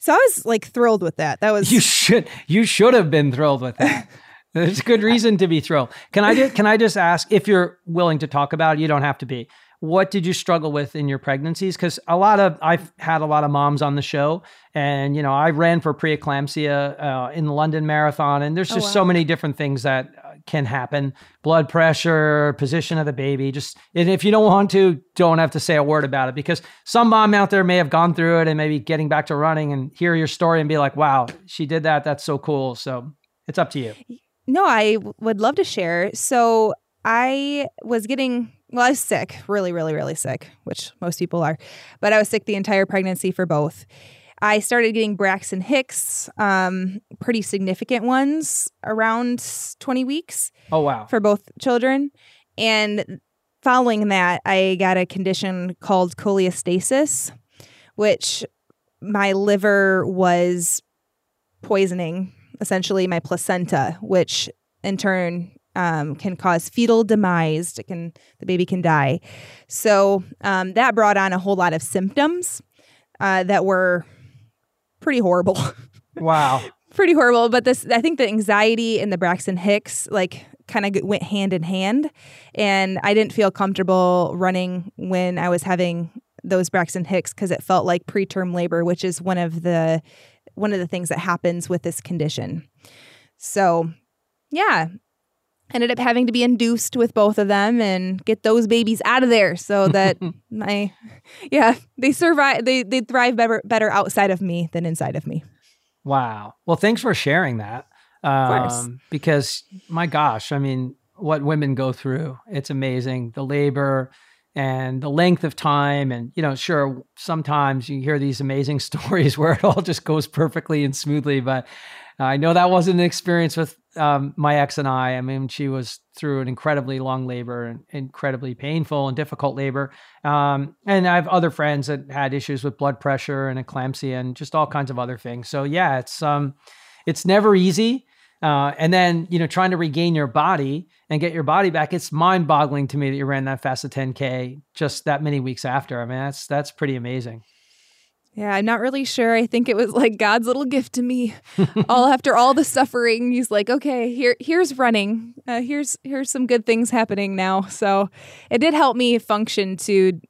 S1: So I was like thrilled with that. That was
S2: you should you should have been thrilled with that. There's good reason to be thrilled. Can I just, can I just ask if you're willing to talk about it? You don't have to be. What did you struggle with in your pregnancies? Because a lot of I've had a lot of moms on the show, and you know I ran for preeclampsia uh, in the London Marathon, and there's oh, just oh, wow. so many different things that can happen. Blood pressure position of the baby just if you don't want to don't have to say a word about it because some mom out there may have gone through it and maybe getting back to running and hear your story and be like wow she did that. That's so cool. So it's up to you.
S1: No i would love to share. So i was getting well i was sick really really really sick which most people are but i was sick the entire pregnancy for both I started getting Braxton Hicks, um, pretty significant ones around 20 weeks.
S2: Oh, wow.
S1: For both children. And following that, I got a condition called cholestasis, which my liver was poisoning essentially my placenta, which in turn um, can cause fetal demise. It can the baby can die. So um, that brought on a whole lot of symptoms uh, that were pretty horrible.
S2: Wow.
S1: pretty horrible. But this, I think the anxiety and the Braxton Hicks, like, kind of went hand in hand. And I didn't feel comfortable running when I was having those Braxton Hicks because it felt like preterm labor, which is one of the one of the things that happens with this condition. So, yeah, ended up having to be induced with both of them and get those babies out of there so that my yeah they survive they they thrive better better outside of me than inside of me.
S2: Wow. Well thanks for sharing that um, because my gosh i mean what women go through it's amazing. The labor and the length of time and you know sure sometimes you hear these amazing stories where it all just goes perfectly and smoothly but I know that wasn't an experience with um, my ex and I. I mean, she was through an incredibly long labor and incredibly painful and difficult labor. Um, and I have other friends that had issues with blood pressure and eclampsia and just all kinds of other things. So yeah, it's um, it's never easy. Uh, and then you know, trying to regain your body and get your body back. It's mind-boggling to me that you ran that fast a 10k just that many weeks after. I mean, that's that's pretty amazing.
S1: Yeah, I'm not really sure. I think it was like God's little gift to me. all after all the suffering, he's like, "Okay, here here's running. Uh, here's here's some good things happening now." So, it did help me function to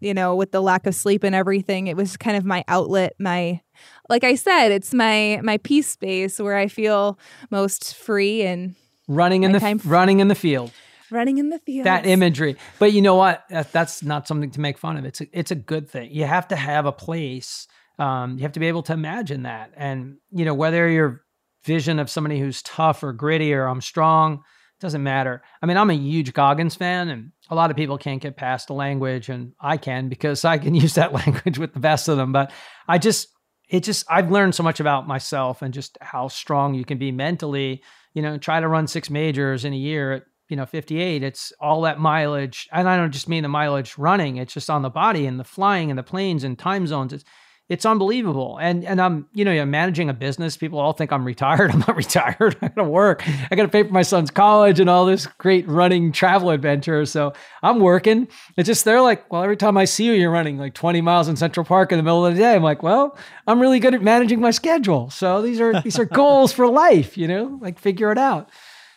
S1: you know, with the lack of sleep and everything. It was kind of my outlet, my like I said, it's my my peace space where I feel most free and
S2: running in the f- running in the field
S1: running in the field.
S2: That imagery. But you know what? That's not something to make fun of. It's a, it's a good thing. You have to have a place. Um, you have to be able to imagine that. And, you know, whether your vision of somebody who's tough or gritty or I'm strong, doesn't matter. I mean, I'm a huge Goggins fan, and a lot of people can't get past the language, and I can because I can use that language with the best of them. But I just, it just, I've learned so much about myself and just how strong you can be mentally. You know, try to run six majors in a year at you know 58 it's all that mileage and i don't just mean the mileage running it's just on the body and the flying and the planes and time zones it's it's unbelievable. And and i'm you know i'm managing a business people all think i'm retired. I'm not retired. I gotta work. I gotta pay for my son's college and all this great running travel adventure. So i'm working. It's just they're like well every time i see you you're running like 20 miles in central park in the middle of the day. I'm like well i'm really good at managing my schedule. So these are these are goals for life you know? Like figure it out.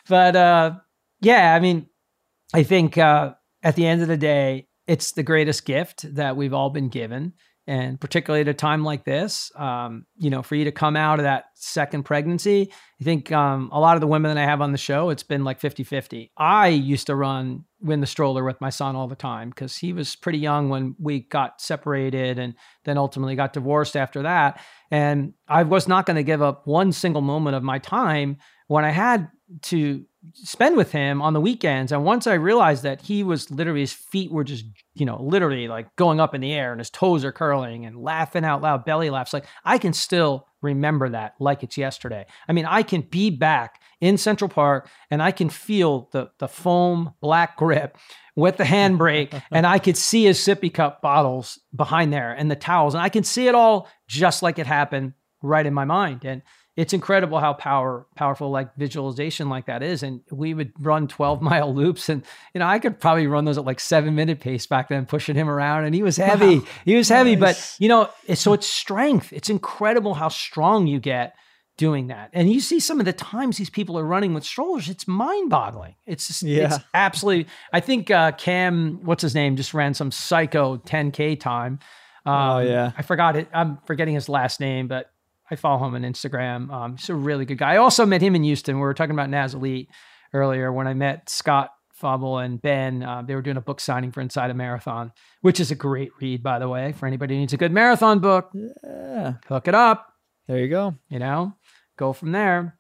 S2: But uh yeah, I mean, I think uh, at the end of the day, it's the greatest gift that we've all been given. And particularly at a time like this um, you know for you to come out of that second pregnancy i think um, a lot of the women that i have on the show it's been like 50-50 i used to run win the stroller with my son all the time because he was pretty young when we got separated and then ultimately got divorced after that. And i was not going to give up one single moment of my time when i had to spend with him on the weekends. And once I realized that he was literally, his feet were just, you know, literally like going up in the air and his toes are curling and laughing out loud, belly laughs. Like I can still remember that like it's yesterday. I mean, I can be back in Central Park and I can feel the, the foam black grip with the handbrake and I could see his sippy cup bottles behind there and the towels. And I can see it all just like it happened right in my mind. And it's incredible how power powerful like visualization like that is. And we would run 12 mile loops and you know i could probably run those at like seven minute pace back then pushing him around. And he was heavy. Wow. he was heavy. Nice. but you know so it's strength. It's incredible how strong you get doing that. And you see some of the times these people are running with strollers it's mind-boggling. It's just, yeah. it's absolutely i think uh, cam what's his name just ran some psycho 10k time.
S3: Oh, um, oh yeah.
S2: I forgot it i'm forgetting his last name but I follow him on Instagram. Um, he's a really good guy. I also met him in Houston. We were talking about NAZ Elite earlier when I met Scott Fauble and Ben. Uh, they were doing a book signing for Inside a Marathon, which is a great read, by the way, for anybody who needs a good marathon book. Yeah. Hook it up.
S3: There you go.
S2: You know, go from there.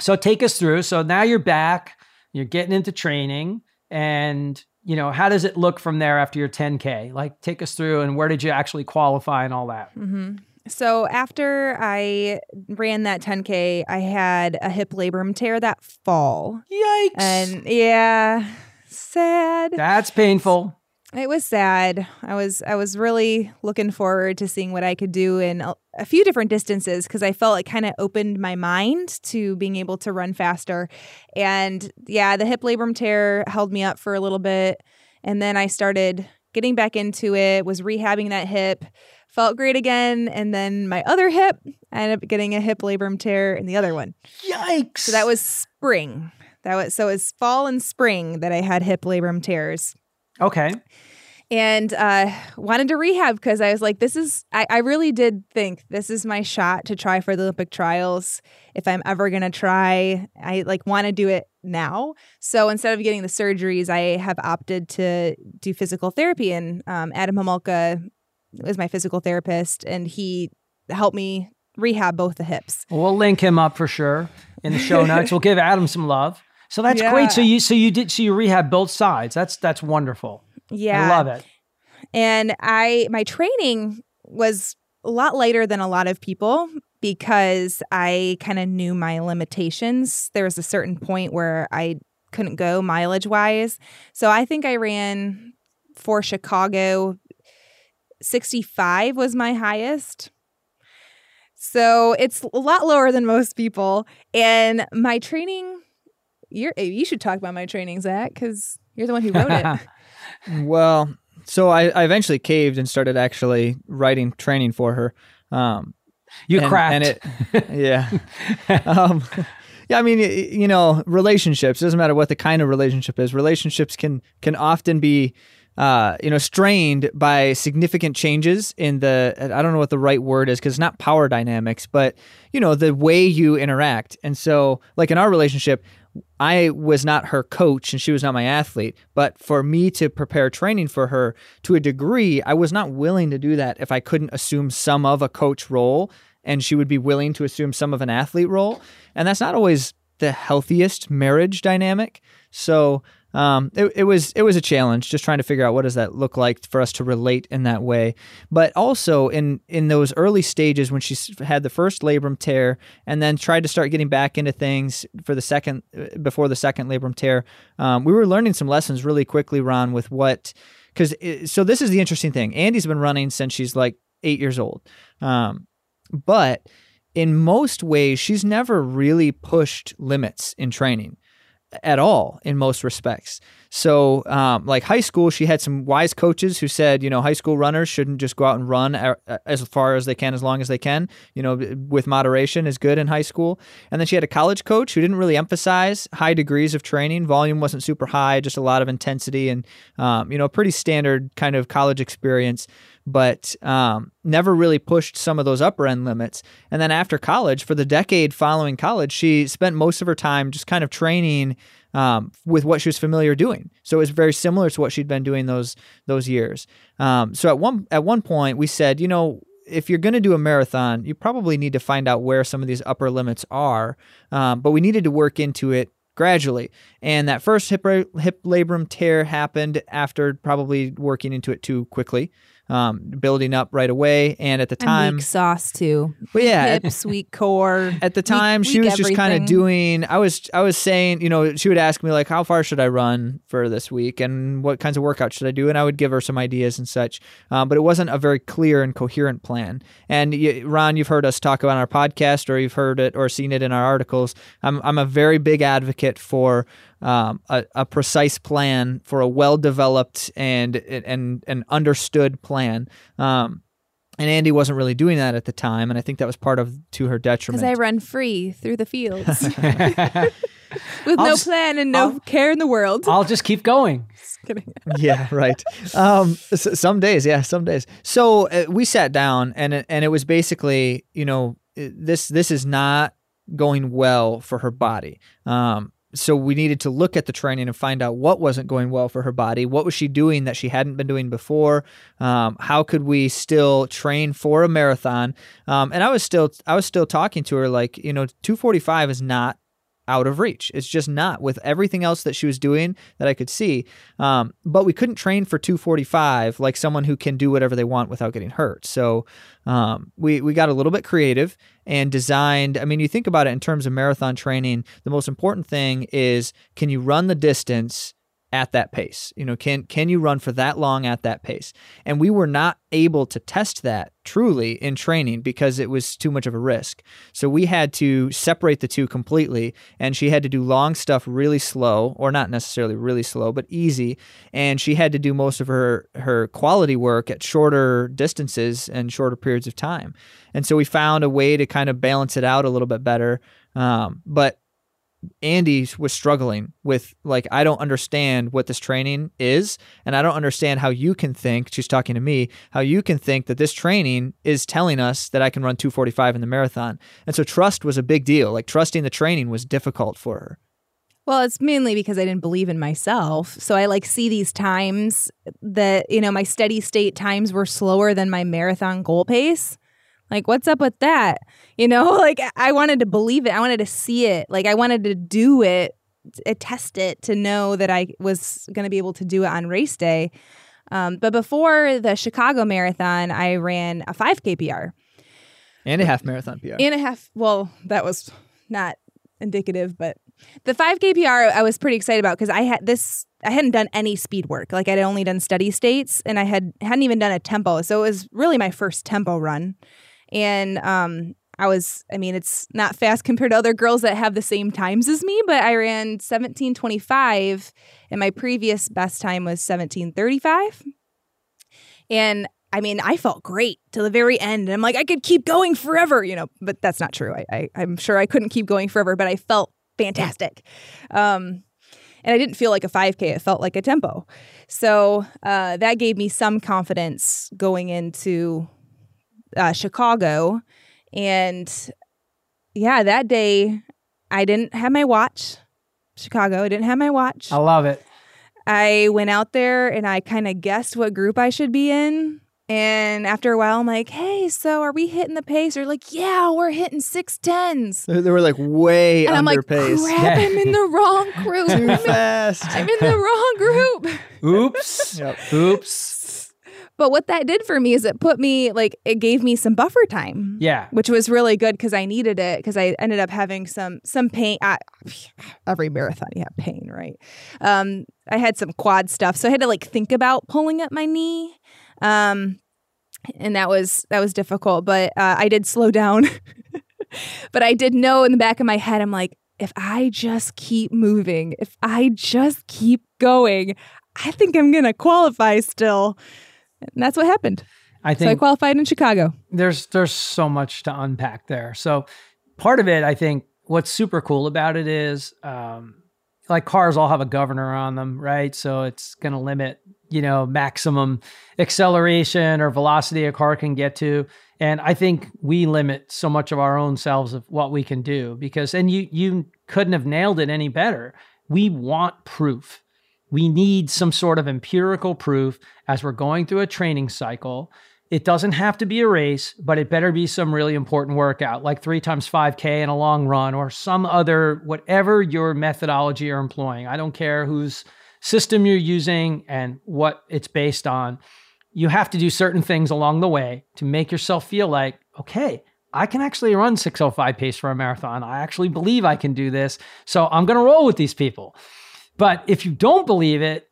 S2: So take us through. So now you're back. You're getting into training, and you know how does it look from there after your 10k? Like, take us through, and where did you actually qualify and all that?
S1: Mm-hmm. So after I ran that 10K, I had a hip labrum tear that fall.
S2: Yikes.
S1: And yeah, sad.
S2: That's painful.
S1: It was sad. I was I was really looking forward to seeing what I could do in a, a few different distances because I felt it kind of opened my mind to being able to run faster. And yeah, the hip labrum tear held me up for a little bit and then I started getting back into it, was rehabbing that hip felt great again. And then my other hip, I ended up getting a hip labrum tear in the other one.
S2: Yikes.
S1: So that was spring. That was so it's fall and spring that I had hip labrum tears.
S2: Okay.
S1: And uh, wanted to rehab because I was like, this is, I, I really did think this is my shot to try for the Olympic trials. If I'm ever going to try, I like want to do it now. So instead of getting the surgeries, I have opted to do physical therapy. And um, Adam Homolka was my physical therapist, and he helped me rehab both the hips.
S2: We'll link him up for sure in the show notes. we'll give Adam some love. So that's yeah. great. So you so you did so you rehab both sides. That's that's wonderful.
S1: Yeah.
S2: I love it.
S1: And I my training was a lot lighter than a lot of people because I kind of knew my limitations. There was a certain point where I couldn't go mileage wise. So I think I ran for Chicago 65 was my highest. So it's a lot lower than most people. And my training, you're, you should talk about my training, Zach, because you're the one who wrote it.
S3: well, so I, I, eventually caved and started actually writing training for her. Um,
S2: you and, cracked.
S3: And it, yeah. um, yeah, I mean, you know, relationships doesn't matter what the kind of relationship is. Relationships can can often be uh, you know, strained by significant changes in the, I don't know what the right word is because not power dynamics, but, you know, the way you interact. And so, like in our relationship, I was not her coach and she was not my athlete. But for me to prepare training for her to a degree, I was not willing to do that if I couldn't assume some of a coach role and she would be willing to assume some of an athlete role. And that's not always the healthiest marriage dynamic. So, um, it, it was it was a challenge just trying to figure out what does that look like for us to relate in that way. But also in in those early stages when she had the first labrum tear and then tried to start getting back into things for the second uh, before the second labrum tear, um, we were learning some lessons really quickly, Ron, with what because so this is the interesting thing. Andy's been running since she's like eight years old, um, but in most ways she's never really pushed limits in training at all in most respects. So, um, like high school, she had some wise coaches who said, you know, high school runners shouldn't just go out and run as far as they can, as long as they can. You know, with moderation is good in high school. And then she had a college coach who didn't really emphasize high degrees of training. Volume wasn't super high, just a lot of intensity and, um, you know, pretty standard kind of college experience but um, never really pushed some of those upper end limits. And then after college, for the decade following college, she spent most of her time just kind of training um, with what she was familiar doing. So it was very similar to what she'd been doing those those years. Um, so at one at one point, we said, you know, if you're going to do a marathon, you probably need to find out where some of these upper limits are. Um, but we needed to work into it gradually. And that first hip, hip labrum tear happened after probably working into it too quickly um, building up right away. And at the time,
S4: weak sauce too.
S3: But yeah,
S4: hips, weak core.
S3: At the time, weak, she was just kind of doing. I was I was saying, you know, she would ask me like, how far should I run for this week, and what kinds of workouts should I do, and I would give her some ideas and such. Um, but it wasn't a very clear and coherent plan. And you, Ron, you've heard us talk about on our podcast, or you've heard it or seen it in our articles. I'm I'm a very big advocate for um, a, a, precise plan for a well developed and and and understood plan. Um, and Andy wasn't really doing that at the time, and I think that was part of to her detriment.
S1: Because I run free through the fields with I'll no plan and no I'll, care in the world.
S2: I'll just keep going.
S3: yeah, right. Um, some days, yeah, some days. So uh, we sat down, and it, and it was basically, you know, this this is not going well for her body. Um, so we needed to look at the training and find out what wasn't going well for her body. What was she doing that she hadn't been doing before? Um, how could we still train for a marathon? Um, and I was still I was still talking to her like you know 245 is not out of reach. It's just not with everything else that she was doing that I could see. Um, but we couldn't train for 245 like someone who can do whatever they want without getting hurt. So um, we we got a little bit creative and designed. I mean, you think about it in terms of marathon training. The most important thing is can you run the distance at that pace? You know, can can you run for that long at that pace? And we were not able to test that truly in training because it was too much of a risk. So we had to separate the two completely and she had to do long stuff really slow or not necessarily really slow but easy and she had to do most of her her quality work at shorter distances and shorter periods of time. And so we found a way to kind of balance it out a little bit better. Um, but Andy was struggling with like I don't understand what this training is and I don't understand how you can think she's talking to me how you can think that this training is telling us that I can run 245 in the marathon. And so trust was a big deal. Like trusting the training was difficult for her.
S1: Well, it's mainly because I didn't believe in myself. So I like see these times that, you know, my steady state times were slower than my marathon goal pace. Like, what's up with that? You know, like I wanted to believe it. I wanted to see it. Like, I wanted to do it, test it to know that I was going to be able to do it on race day. Um, but before the Chicago Marathon, I ran a 5K PR.
S3: And a half marathon PR.
S1: And a half, well, that was not indicative, but the 5K PR I was pretty excited about because I had this I hadn't done any speed work. Like I'd only done steady states and I had hadn't even done a tempo. So it was really my first tempo run and um, I was, I mean, it's not fast compared to other girls that have the same times as me, but I ran 1725 and my previous best time was 1735. And I mean, I felt great to the very end. And I'm like, I could keep going forever, you know, but that's not true. I, I, am sure I couldn't keep going forever, but I felt fantastic. Um, and I didn't feel like a 5K, it felt like a tempo. So uh, that gave me some confidence going into uh, Chicago. And yeah, that day I didn't have my watch. Chicago, I didn't have my watch.
S2: I love it.
S1: I went out there and I kind of guessed what group I should be in. And after a while, I'm like, hey, so are we hitting the pace? They're like, yeah, we're hitting six tens.
S3: They were like way
S1: and
S3: under
S1: I'm like,
S3: pace.
S1: Crap, I'm in the wrong group.
S3: Too fast.
S1: I'm in the wrong group.
S2: Oops. Yep. Oops.
S1: But what that did for me is it put me like it gave me some buffer time.
S2: Yeah.
S1: Which was really good because I needed it because I ended up having some some pain. I, every marathon you have pain, right? Um, I had some quad stuff, so I had to like think about pulling up my knee. Um, and that was that was difficult, but uh, I did slow down. but I did know in the back of my head, I'm like, if I just keep moving, if I just keep going, I think I'm going to qualify still. And that's what happened.
S2: I
S1: So I qualified in Chicago.
S2: there's there's so much to unpack there. So part of it, I think, what's super cool about it is, um, like cars all have a governor on them, right? So it's going to limit, you know, maximum acceleration or velocity a car can get to. And I think we limit so much of our own selves of what we can do because, and you you couldn't have nailed it any better. We want proof. We need some sort of empirical proof as we're going through a training cycle. It doesn't have to be a race, but it better be some really important workout, like three times 5K in a long run or some other, whatever your methodology you're employing. I don't care whose system you're using and what it's based on. You have to do certain things along the way to make yourself feel like, okay, I can actually run 605 pace for a marathon. I actually believe I can do this. So I'm going to roll with these people. But if you don't believe it,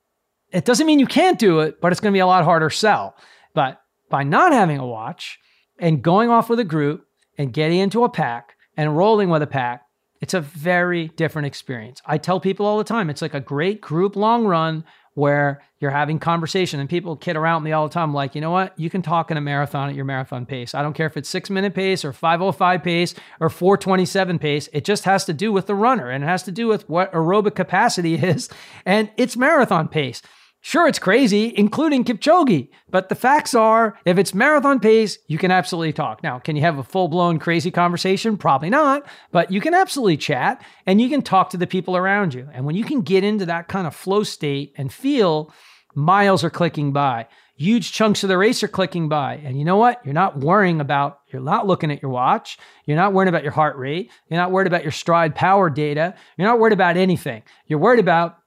S2: it doesn't mean you can't do it, but it's going to be a lot harder sell. But by not having a watch and going off with a group and getting into a pack and rolling with a pack, it's a very different experience. I tell people all the time, it's like a great group long run where you're having conversation and people kid around me all the time like you know what? You can talk in a marathon at your marathon pace. I don't care if it's six minute pace or 505 pace or 427 pace. It just has to do with the runner and it has to do with what aerobic capacity is. And it's marathon pace Sure, it's crazy, including Kipchoge, but the facts are if it's marathon pace, you can absolutely talk. Now, can you have a full blown crazy conversation? Probably not, but you can absolutely chat and you can talk to the people around you. And when you can get into that kind of flow state and feel miles are clicking by, huge chunks of the race are clicking by. And you know what? You're not worrying about, you're not looking at your watch. You're not worried about your heart rate. You're not worried about your stride power data. You're not worried about anything. You're worried about,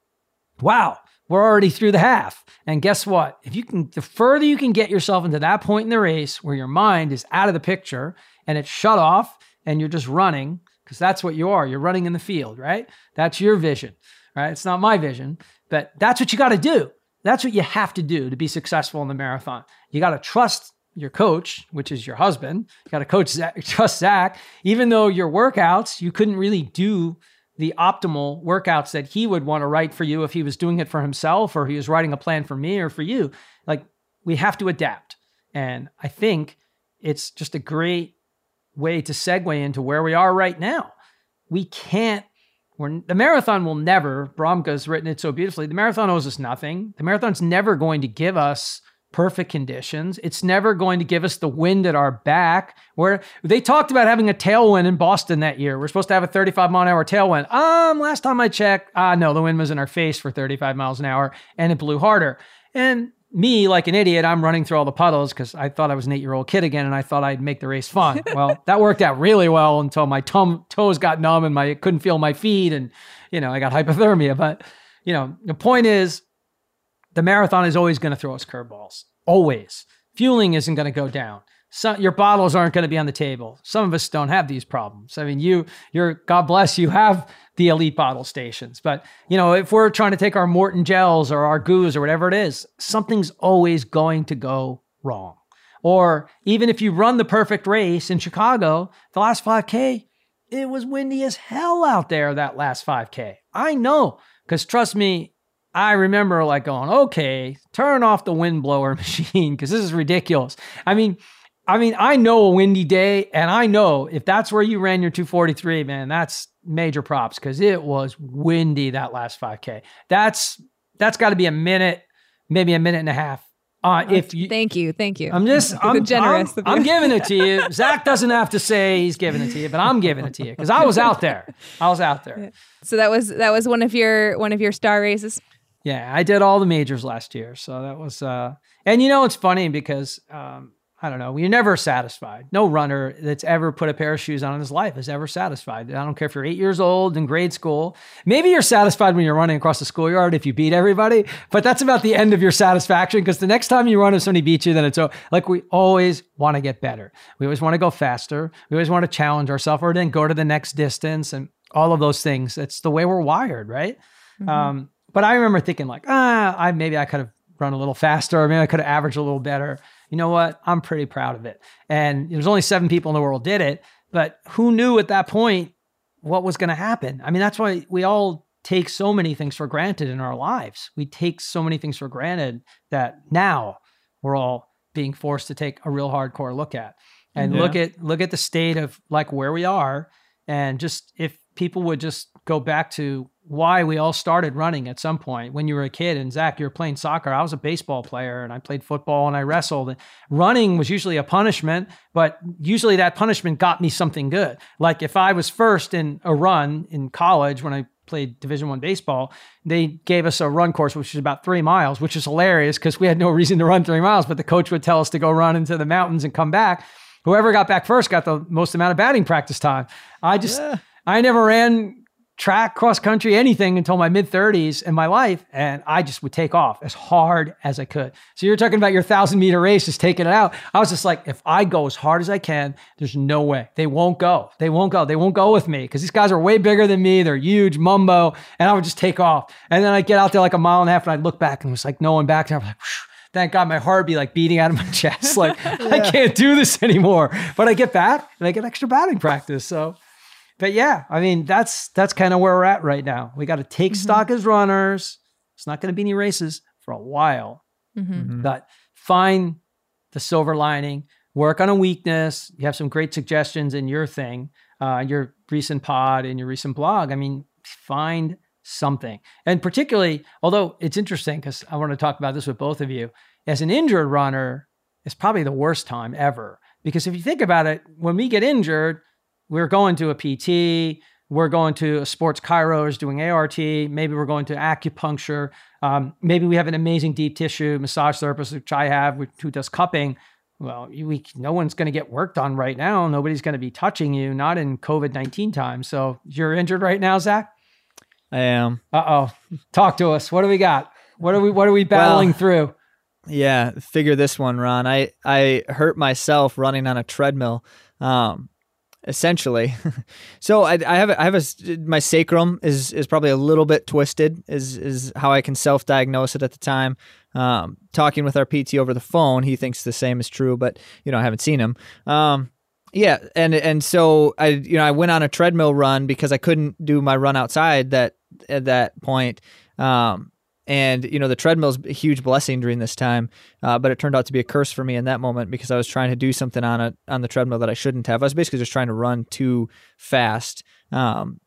S2: wow, we're already through the half. And guess what? If you can, the further you can get yourself into that point in the race where your mind is out of the picture and it's shut off and you're just running, because that's what you are. You're running in the field, right? That's your vision, right? It's not my vision, but that's what you got to do. That's what you have to do to be successful in the marathon. You got to trust your coach, which is your husband. You got to coach Zach, trust Zach, even though your workouts you couldn't really do the optimal workouts that he would want to write for you if he was doing it for himself or he was writing a plan for me or for you. Like we have to adapt. And I think it's just a great way to segue into where we are right now. We can't, we're, the marathon will never, Bromka's written it so beautifully, the marathon owes us nothing. The marathon's never going to give us perfect conditions. It's never going to give us the wind at our back. Where they talked about having a tailwind in Boston that year. We're supposed to have a 35 mile an hour tailwind. Um, last time I checked, ah, no, the wind was in our face for 35 miles an hour and it blew harder. And me, like an idiot, I'm running through all the puddles because I thought I was an eight year old kid again and I thought I'd make the race fun. well, that worked out really well until my tum- toes got numb and my couldn't feel my feet and, you know, I got hypothermia. But, you know, the point is, the marathon is always going to throw us curveballs. Always. Fueling isn't going to go down. Some, your bottles aren't going to be on the table. Some of us don't have these problems. I mean, you, you're, God bless you, have the elite bottle stations. But, you know, if we're trying to take our Maurten gels or our goos or whatever it is, something's always going to go wrong. Or even if you run the perfect race in Chicago, the last 5K, it was windy as hell out there that last 5K. I know, because trust me, I remember like going, okay, turn off the windblower machine because this is ridiculous. I mean, I mean, I know a windy day, and I know if that's where you ran your 243, man, that's major props because it was windy that last 5K. That's that's got to be a minute, maybe a minute and a half. Uh, if you,
S1: Thank you. Thank you.
S2: I'm just, I'm
S1: generous
S2: I'm. I'm giving it to you. Zach doesn't have to say he's giving it to you, but I'm giving it to you because I was out there. I was out there.
S1: so that was that was one of your one of your star races.
S2: Yeah, I did all the majors last year, so that was. uh And you know, it's funny because um, I don't know, you're never satisfied. No runner that's ever put a pair of shoes on in his life is ever satisfied. I don't care if you're eight years old in grade school. Maybe you're satisfied when you're running across the schoolyard if you beat everybody, but that's about the end of your satisfaction because the next time you run, if somebody beats you, then it's like we always want to get better. We always want to go faster. We always want to challenge ourselves or then go to the next distance and all of those things. It's the way we're wired, right? Um, but I remember thinking like, ah, I maybe I could have run a little faster, or maybe I could have averaged a little better. You know what? I'm pretty proud of it. And there's only seven people in the world did it, but who knew at that point what was going to happen. I mean, that's why we all take so many things for granted in our lives. We take so many things for granted that now we're all being forced to take a real hardcore look at and
S3: Yeah.
S2: look at look at the state of like where we are and just if people would just go back to why we all started running at some point. When you were a kid and Zach you were playing soccer I was a baseball player and I played football and I wrestled. And running was usually a punishment but usually that punishment got me something good. Like if I was first in a run in college when I played division one baseball they gave us a run course which was about three miles which is hilarious because we had no reason to run three miles but the coach would tell us to go run into the mountains and come back. Whoever got back first got the most amount of batting practice time. I just
S3: Yeah.
S2: i never ran track cross country anything until my mid 30s in my life and i just would take off as hard as i could so you're talking about your thousand meter race just taking it out i was just like if i go as hard as i can there's no way they won't go they won't go they won't go with me because these guys are way bigger than me they're huge mumbo and i would just take off and then I'd get out there like a mile and a half and i'd look back and it was like no one back and i was like. Thank God my heart be like beating out of my chest. Like, I can't do this anymore. But I get back and I get extra batting practice. So, but yeah, I mean, that's that's kind of where we're at right now. We got to take stock as runners. It's not going to be any races for a while,
S4: Mm-hmm.
S3: Mhm.
S2: but find the silver lining, work on a weakness. You have some great suggestions in your thing, uh, your recent pod and your recent blog. I mean, find something. And particularly, although it's interesting because I want to talk about this with both of you, as an injured runner, it's probably the worst time ever. Because if you think about it, when we get injured, we're going to a PT, we're going to a sports chiros doing ART, maybe we're going to acupuncture, um, maybe we have an amazing deep tissue massage therapist, which I have, who does cupping. Well, we, no one's going to get worked on right now. Nobody's going to be touching you, not in COVID 19 time. So you're injured right now, Zach?
S3: I am.
S2: Uh oh. Talk to us. What do we got? What are we what are we battling
S3: Well,
S2: through?
S3: Yeah, figure this one, Ron. I I hurt myself running on a treadmill. Um, essentially. so I, I have I have a my sacrum is is probably a little bit twisted. Is is how I can self diagnose it at the time. Um, talking with our PT over the phone, he thinks the same is true, but you know I haven't seen him. Um, yeah, and and so I you know I went on a treadmill run because I couldn't do my run outside that at that point. Um, and you know the treadmill's a huge blessing during this time, uh, but it turned out to be a curse for me in that moment because I was trying to do something on it on the treadmill that I shouldn't have. I was basically just trying to run too fast, um,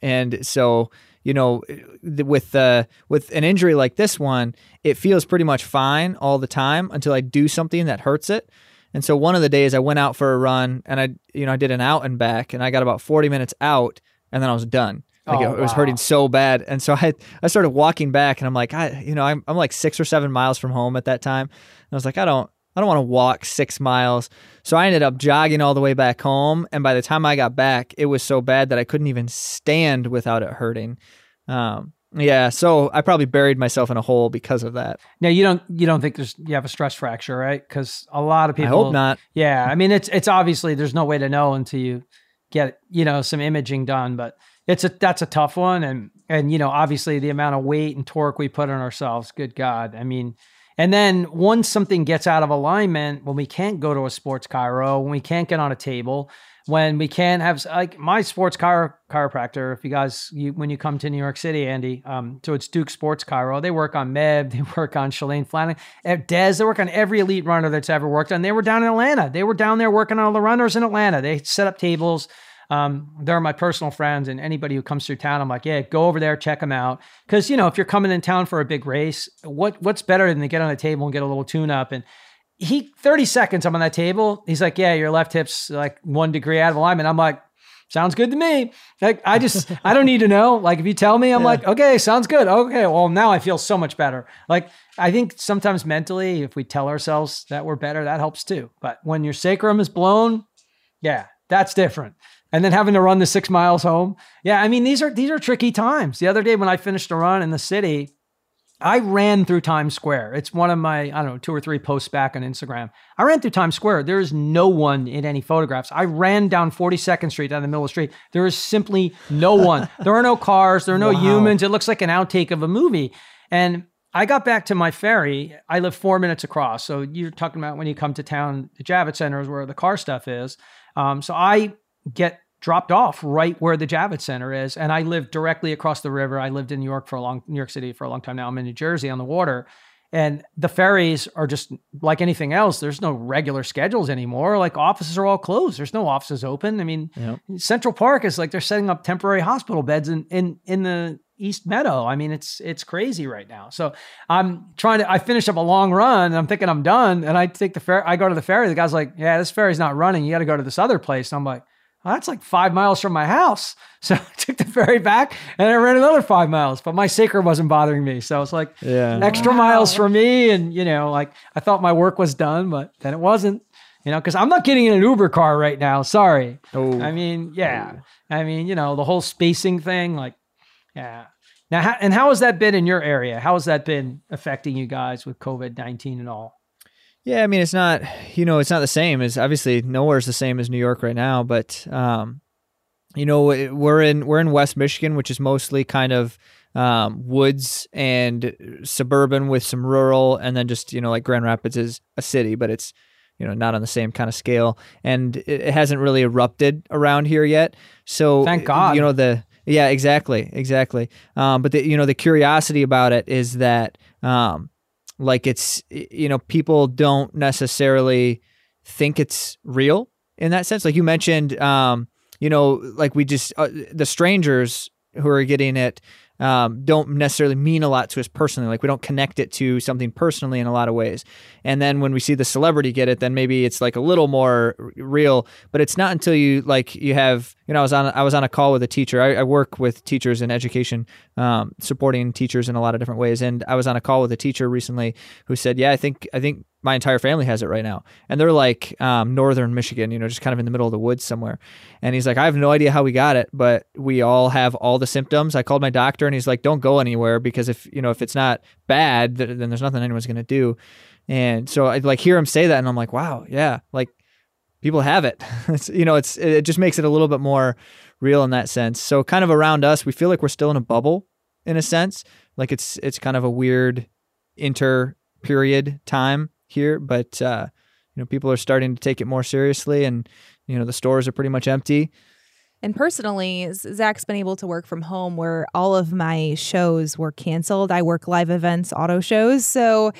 S3: and so you know with uh, with an injury like this one, it feels pretty much fine all the time until I do something that hurts it. And so one of the days I went out for a run and I you know I did an out and back and I got about 40 minutes out and then I was done. Like
S2: Oh,
S3: it, it was
S2: wow.
S3: hurting so bad. And so I I started walking back and I'm like, I you know, I'm I'm like 6 or 7 miles from home at that time. And I was like, I don't I don't want to walk 6 miles. So I ended up jogging all the way back home and by the time I got back, it was so bad that I couldn't even stand without it hurting. Um yeah, so I probably buried myself in a hole because of that.
S2: Now you don't you don't think there's you have a stress fracture, right? Because a lot of people
S3: I hope not.
S2: Yeah, I mean it's it's obviously there's no way to know until you get you know some imaging done, but it's a that's a tough one, and and you know obviously the amount of weight and torque we put on ourselves. Good God, I mean, and then once something gets out of alignment, when we can't go to a sports chiro, when we can't get on a table, when we can't have like my sports chiro, chiropractor. If you guys you when you come to New York City, Andy, um, so it's Duke Sports Chiro. They work on Meb, they work on Shalane Flanagan, eh, Des. They work on every elite runner that's ever worked on. They were down in Atlanta. They were down there working on all the runners in Atlanta. They set up tables. Um, they're my personal friends, and anybody who comes through town, I'm like, yeah, go over there, check them out. Because you know, if you're coming in town for a big race, what what's better than to get on a table and get a little tune up and he 30 seconds I'm on that table. He's like, Yeah, your left hip's like one degree out of alignment. I'm like, sounds good to me. Like I just I don't need to know. Like if you tell me, I'm
S3: Yeah.
S2: like, okay, sounds good. Okay, well now I feel so much better. Like I think sometimes mentally, if we tell ourselves that we're better, that helps too. But when your sacrum is blown, yeah, that's different. And then having to run the six miles home. Yeah, I mean these are these are tricky times. The other day when I finished a run in the city, I ran through Times Square. It's one of my, I don't know, two or three posts back on Instagram. I ran through Times Square. There is no one in any photographs. I ran down 42nd Street down the middle of the street. There is simply no one. there are no cars. There are no
S3: Wow.
S2: humans. It looks like an outtake of a movie. And I got back to my ferry. I live four minutes across. So you're talking about when you come to town, the Javits Center is where the car stuff is. Um, so I get dropped off right where the Javits Center is. And I live directly across the river. I lived in New York for a long New York City for a long time now. I'm in New Jersey on the water. And the ferries are just like anything else. There's no regular schedules anymore. Like offices are all closed. There's no offices open. I mean,
S3: Yep.
S2: Central Park is like they're setting up temporary hospital beds in in in the East Meadow. I mean, it's it's crazy right now. So I'm trying to. I finish up a long run. And I'm thinking I'm done, and I take the ferry. I go to the ferry. The guy's like, "Yeah, this ferry's not running. You got to go to this other place." And I'm like, well, "That's like five miles from my house." So I took the ferry back, and I ran another five miles. But my sacre wasn't bothering me, so it's like
S3: Yeah.
S2: extra
S1: Wow.
S2: miles for me. And you know, like I thought my work was done, but then it wasn't. You know, because I'm not getting in an Uber car right now. Sorry.
S3: Oh.
S2: I mean, yeah. Oh. I mean, you know, the whole spacing thing, like, yeah. Now, how, and how has that been in your area? How has that been affecting you guys with COVID 19 and all?
S3: Yeah, I mean it's not you know it's not the same as obviously nowhere's the same as New York right now, but um, you know we're in we're in West Michigan, which is mostly kind of um, woods and suburban with some rural, and then just you know like Grand Rapids is a city, but it's you know not on the same kind of scale, and it, it hasn't really erupted around here yet. So
S2: Thank God.
S3: you know the yeah exactly exactly. Um, but the you know the curiosity about it is that um, like it's you know people don't necessarily think it's real in that sense. Like you mentioned um you know like we just uh, the strangers who are getting it um, don't necessarily mean a lot to us personally. Like we don't connect it to something personally in a lot of ways. And then when we see the celebrity get it then maybe it's like a little more r- real. But it's not until you like you have you know i was on i was on a call with a teacher. I, I work with teachers in education um, supporting teachers in a lot of different ways. And i was on a call with a teacher recently who said yeah i think i think my entire family has it right now. And they're like um, northern michigan you know just kind of in the middle of the woods somewhere. And he's like i have no idea how we got it but we all have all the symptoms. I called my doctor and he's like don't go anywhere because if you know if it's not bad th- then there's nothing anyone's going to do. And so i like hear him say that and i'm like wow yeah like people have it. It's, you know it's it just makes it a little bit more real in that sense. So kind of around us we feel like we're still in a bubble in a sense. Like it's it's kind of a weird inter period time here but uh you know people are starting to take it more seriously and you know the stores are pretty much empty
S4: And personally, Zach's been able to work from home where all of my shows were canceled. I work live events, auto shows. So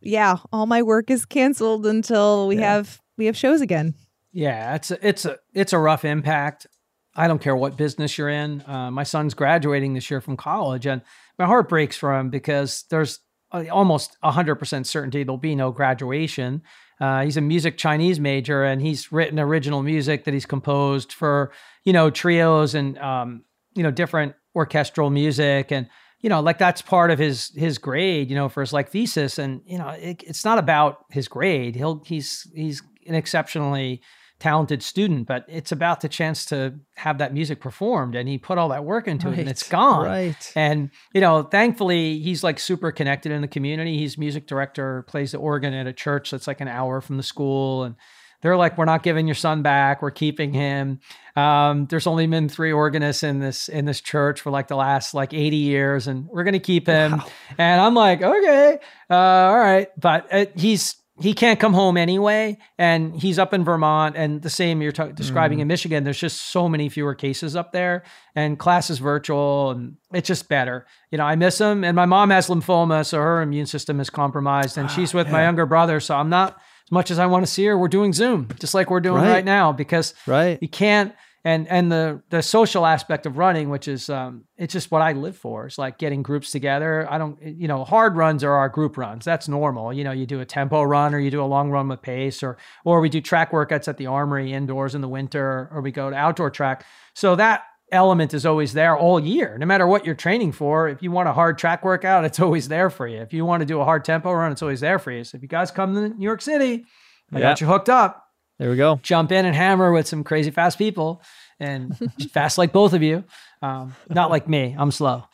S4: yeah, all my work is canceled until we
S3: Yeah.
S4: have we have shows again.
S2: Yeah, it's a, it's a it's a rough impact. I don't care what business you're in. Uh, my son's graduating this year from college, and my heart breaks for him because there's almost 100% certainty there'll be no graduation. Uh, he's a music Chinese major, and he's written original music that he's composed for you know trios and um, you know different orchestral music, and you know like that's part of his his grade, you know, for his like thesis. And you know it, it's not about his grade. He'll he's he's an exceptionally talented student, but it's about the chance to have that music performed. And he put all that work into it, and it's gone.
S3: right
S2: And you know, thankfully, he's like super connected in the community. He's music director, plays the organ at a church that's like an hour from the school, and they're like, "We're not giving your son back. We're keeping him." Um, there's only been three organists in this in this church for like the last like 80 years, and we're gonna keep him. And I'm like, okay, uh, all right, but uh, he's he can't come home anyway, and he's up in Vermont, and the same you're ta- describing mm. in Michigan. There's just so many fewer cases up there, and class is virtual, and it's just better. You know, I miss him, and my mom has lymphoma, so her immune system is compromised, and ah, she's with my younger brother, so I'm not as much as I want to see her. We're doing Zoom, just like we're doing
S3: Right.
S2: right now, because
S3: right
S2: you can't and and the the social aspect of running which is um it's just what i live for. It's like getting groups together. I don't you know hard runs are our group runs. That's normal. You know you do a tempo run or you do a long run with pace or or we do track workouts at the armory indoors in the winter or we go to outdoor track. So that element is always there all year. No matter what you're training for if you want a hard track workout it's always there for you. If you want to do a hard tempo run it's always there for you. So if you guys come to new york city i
S3: Yeah.
S2: got you hooked up
S3: there we go
S2: jump in and hammer with some crazy fast people and fast like both of you. Um, not like me. I'm slow.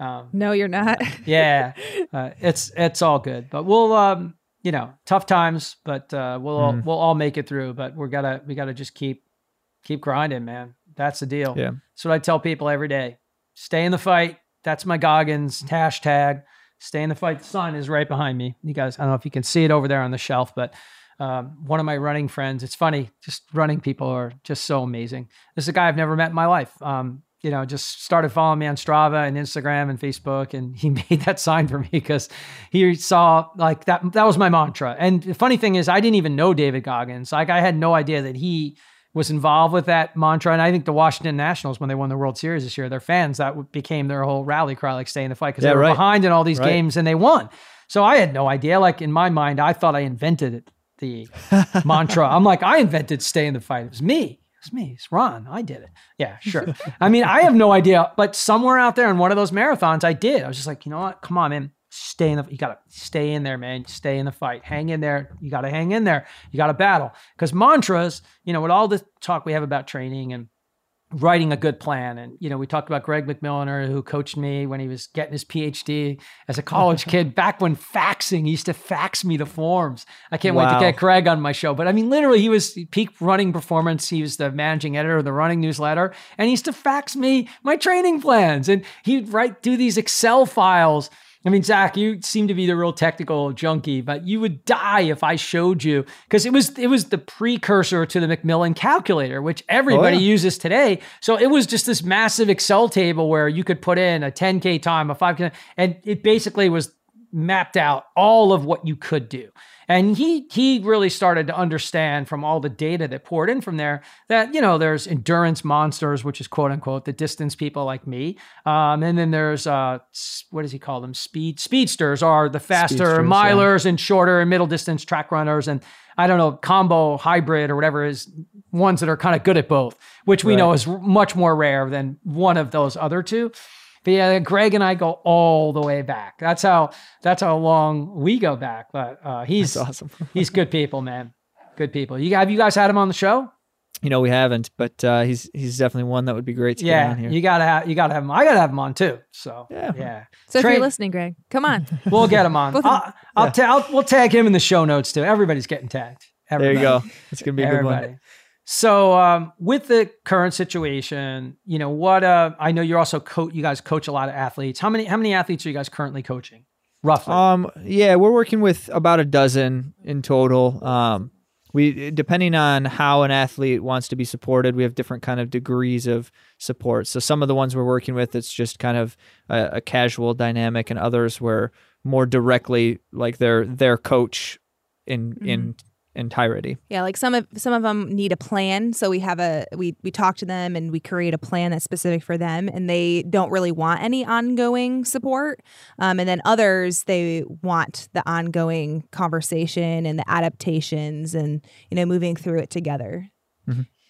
S2: Um,
S4: No, you're not.
S2: yeah, uh, it's it's all good. But we'll um, you know tough times, but uh, we'll all,
S3: Mhm.
S2: we'll all make it through. But we're gotta we gotta just keep keep grinding, man. That's the deal.
S3: Yeah.
S2: That's what I tell people every day. Stay in the fight. That's my Goggins hashtag. Stay in the fight. The sun is right behind me. You guys, I don't know if you can see it over there on the shelf, but Um, one of my running friends. It's funny, just running people are just so amazing. This is a guy I've never met in my life. Um, you know, just started following me on Strava and Instagram and Facebook, and he made that sign for me because he saw like that. That was my mantra. And the funny thing is, I didn't even know David Goggins. Like I had no idea that he was involved with that mantra. And I think the Washington Nationals, when they won the World Series this year, their fans that became their whole rally cry, like stay in the fight because
S3: Yeah,
S2: they were
S3: right.
S2: behind in all these
S3: Right.
S2: games and they won. So I had no idea. Like in my mind, I thought I invented it, the mantra. I'm like, I invented stay in the fight. It was me. It was me. It's Ron. I did it. Yeah, sure. I mean, I have no idea, but somewhere out there in one of those marathons, I did. I was just like, you know what? Come on, man. Stay in the. You gotta stay in there, man. Stay in the fight. Hang in there. You gotta hang in there. You gotta battle. Because mantras, you know, with all the talk we have about training and writing a good plan. And, you know, we talked about Greg McMillan, who coached me when he was getting his PhD as a college kid, back when faxing, he used to fax me the forms. I can't wait to get Greg on my show. But I mean, literally, he was peak running performance. He was the managing editor of the running newsletter, and he used to fax me my training plans. And he'd write, do these Excel files. I mean, Zach, you seem to be the real technical junkie, but you would die if I showed you because it was it was the precursor to the McMillan calculator, which everybody
S3: Oh, yeah.
S2: uses today. So it was just this massive Excel table where you could put in a 10k time, a 5k, and it basically was mapped out all of what you could do. And he he really started to understand from all the data that poured in from there that you know there's endurance monsters, which is quote unquote the distance people like me, um, and then there's uh what does he call them? Speed speedsters are the faster
S3: Speedsters, yeah.
S2: milers and shorter and middle distance track runners, and I don't know combo hybrid or whatever is ones that are kind of good at both, which we
S3: Right.
S2: know is much more rare than one of those other two. But yeah, Greg and I go all the way back. That's how that's how long we go back. But uh, he's
S3: That's awesome.
S2: he's good people, man. Good people. You have you guys had him on the show?
S3: You know, we haven't, but uh, he's he's definitely one that would be great to get
S2: Yeah,
S3: on here.
S2: you gotta have you gotta have him. I gotta have him on too. So
S3: Yeah.
S2: yeah.
S4: So if you're listening, Greg, come on.
S2: we'll get him on. I'll, I'll, ta- I'll we'll tag him in the show notes too. Everybody's getting tagged.
S3: there you go. It's gonna be a good
S2: Everybody.
S3: one.
S2: So um, with the current situation, you know what? Uh, I know you're also co- you guys coach a lot of athletes. How many how many athletes are you guys currently coaching? Roughly.
S3: Um, yeah, we're working with about a dozen in total. Um, we depending on how an athlete wants to be supported, we have different kind of degrees of support. So some of the ones we're working with, it's just kind of a, a casual dynamic, and others where more directly like their their coach in in entirety.
S4: Yeah, like some of some of them need a plan, so we have a we we talk to them and we create a plan that's specific for them, and they don't really want any ongoing support. Um, and then others they want the ongoing conversation and the adaptations, and you know moving through it together.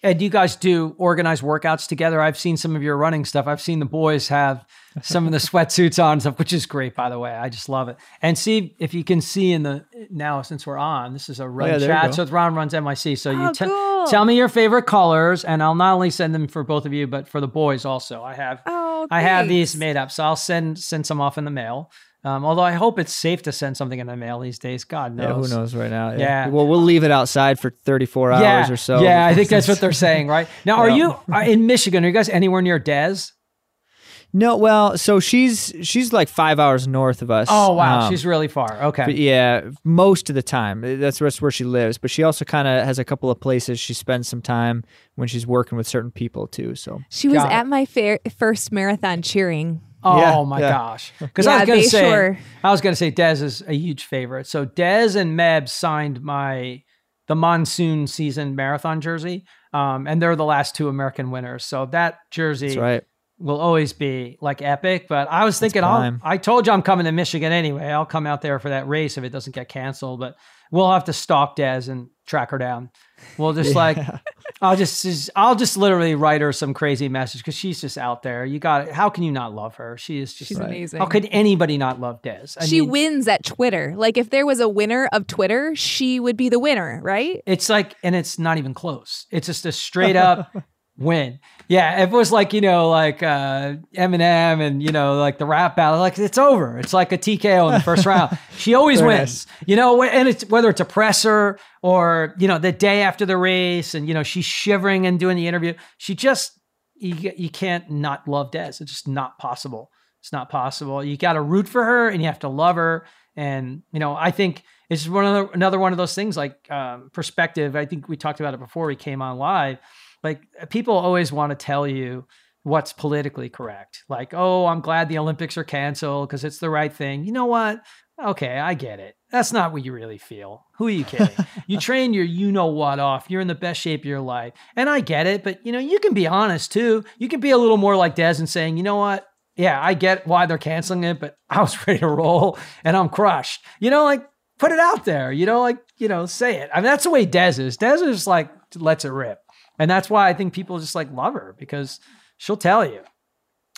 S2: And you guys do organize workouts together. I've seen some of your running stuff. I've seen the boys have some of the sweatsuits on and stuff, which is great, by the way. I just love it. And see if you can see in the now since we're on, this is a run
S3: Oh, yeah,
S2: chat. So it's Ron runs NYC. So you
S4: Oh,
S2: te-
S4: cool.
S2: tell me your favorite colors, and I'll not only send them for both of you, but for the boys also. I have
S4: Oh,
S2: I have these made up, so I'll send send some off in the mail. Um, although I hope it's safe to send something in the mail these days. God knows.
S3: Yeah, who knows right now?
S2: Yeah.
S3: Well, we'll leave it outside for 34 hours or so.
S2: Yeah, I think that's what they're saying, right? Now, are you are in Michigan? Are you guys anywhere near Des?
S3: No, well, so she's she's like five hours north of us.
S2: Oh wow,
S3: Um,
S2: she's really far. Okay.
S3: But yeah, most of the time. That's that's where she lives. But she also kind of has a couple of places she spends some time when she's working with certain people too. So
S4: She was
S2: Got it.
S4: at my fair, first marathon cheering.
S2: Oh
S3: Yeah,
S2: my
S3: yeah.
S2: gosh. Because
S4: Yeah,
S2: I was gonna say
S4: Shore.
S2: I was gonna say Des is a huge favorite. So Des and Meb signed my the monsoon season marathon jersey. Um, and they're the last two American winners. So that jersey
S3: that's right.
S2: will always be like epic. But I was thinking, I'll. I told you I'm coming to Michigan anyway. I'll come out there for that race if it doesn't get canceled. But we'll have to stalk Des and track her down. We'll just like, I'll just, just- I'll just literally write her some crazy message because she's just out there. You got it. How can you not love her? She is just
S4: She's amazing.
S2: How could anybody not love Des? I
S4: she
S2: mean,
S4: wins at Twitter. Like if there was a winner of Twitter, she would be the winner, right?
S2: It's like, and it's not even close. It's just a straight up win. Yeah, it was like you know, like uh, Eminem and you know, like the rap battle, like it's over. It's like a TKO in the first round. She always wins. You know, and it's whether it's a presser or you know the day after the race, and you know she's shivering and doing the interview. She just you you can't not love Des. It's just not possible. It's not possible. You got to root for her and you have to love her. And you know, I think it's one of the, another one of those things like um, perspective. I think we talked about it before we came on live. Like uh, people always want to tell you what's politically correct. Like, oh, I'm glad the Olympics are canceled because it's the right thing. You know what? Okay, I get it. That's not what you really feel. Who are you kidding? you train your you know what off. You're in the best shape of your life. And I get it, but you know, you can be honest too. You can be a little more like Des and saying, you know what? Yeah, I get why they're canceling it, but I was ready to roll and I'm crushed. You know, like put it out there, you know, like, you know, say it. I mean, that's the way Des is. Des is like lets it rip. And that's why I think people just like love her because she'll tell you.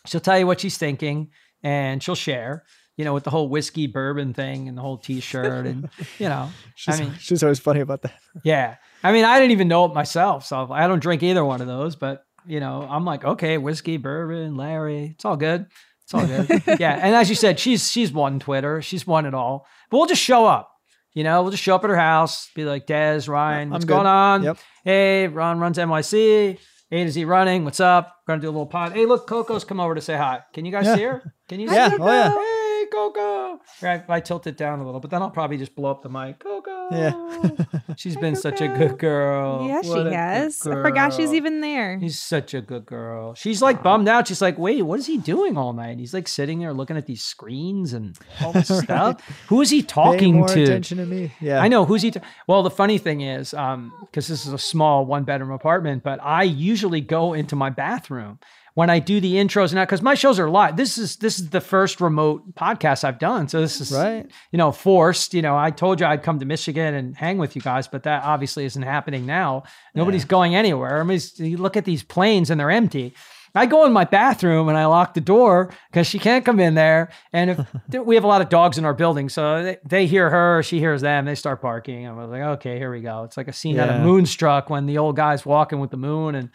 S2: She'll tell you what she's thinking and she'll share you know, with the whole whiskey bourbon thing and the whole T-shirt, and you know,
S3: she's,
S2: I mean,
S3: she's always funny about that.
S2: yeah, I mean, I didn't even know it myself, so I don't drink either one of those. But you know, I'm like, okay, whiskey, bourbon, Larry, it's all good, it's all good. yeah, and as you said, she's she's won Twitter, she's won it all. But we'll just show up. You know, we'll just show up at her house, be like, Des, Ryan, what's going on?
S3: Yep.
S2: Hey, Ron runs NYC. A to Z running. What's up? We're gonna do a little pod. Hey, look, Coco's come over to say hi. Can you guys
S3: Yeah.
S2: see her? Can you?
S3: Yeah.
S2: See her?
S3: Oh, yeah.
S2: Hey, Coco. Right, I tilt it down a little, but then I'll probably just blow up the mic. Coco.
S3: Yeah.
S2: She's been such a good girl.
S4: Yeah,
S2: What
S4: she has. I forgot she's even there.
S2: He's such a good girl. She's like bummed out. She's like, wait, what is he doing all night? He's like sitting there looking at these screens and all this
S3: Right.
S2: stuff. Who is he
S3: Pay
S2: talking
S3: more
S2: to?
S3: attention to me. Yeah.
S2: I know who's he. T- well, the funny thing is, um, because this is a small one bedroom apartment, but I usually go into my bathroom when I do the intros now because my shows are live. This is this is the first remote podcast I've done, so this is
S3: Right.
S2: You know, forced. You know, I told you I'd come to Michigan and hang with you guys, but that obviously isn't happening now. Nobody's going anywhere. I mean, you look at these planes and they're empty. I go in my bathroom and I lock the door because she can't come in there. And if we have a lot of dogs in our building, so they, they hear her, she hears them, they start barking. I was like, okay, here we go. It's like a scene out of Moonstruck when the old guy's walking with the moon and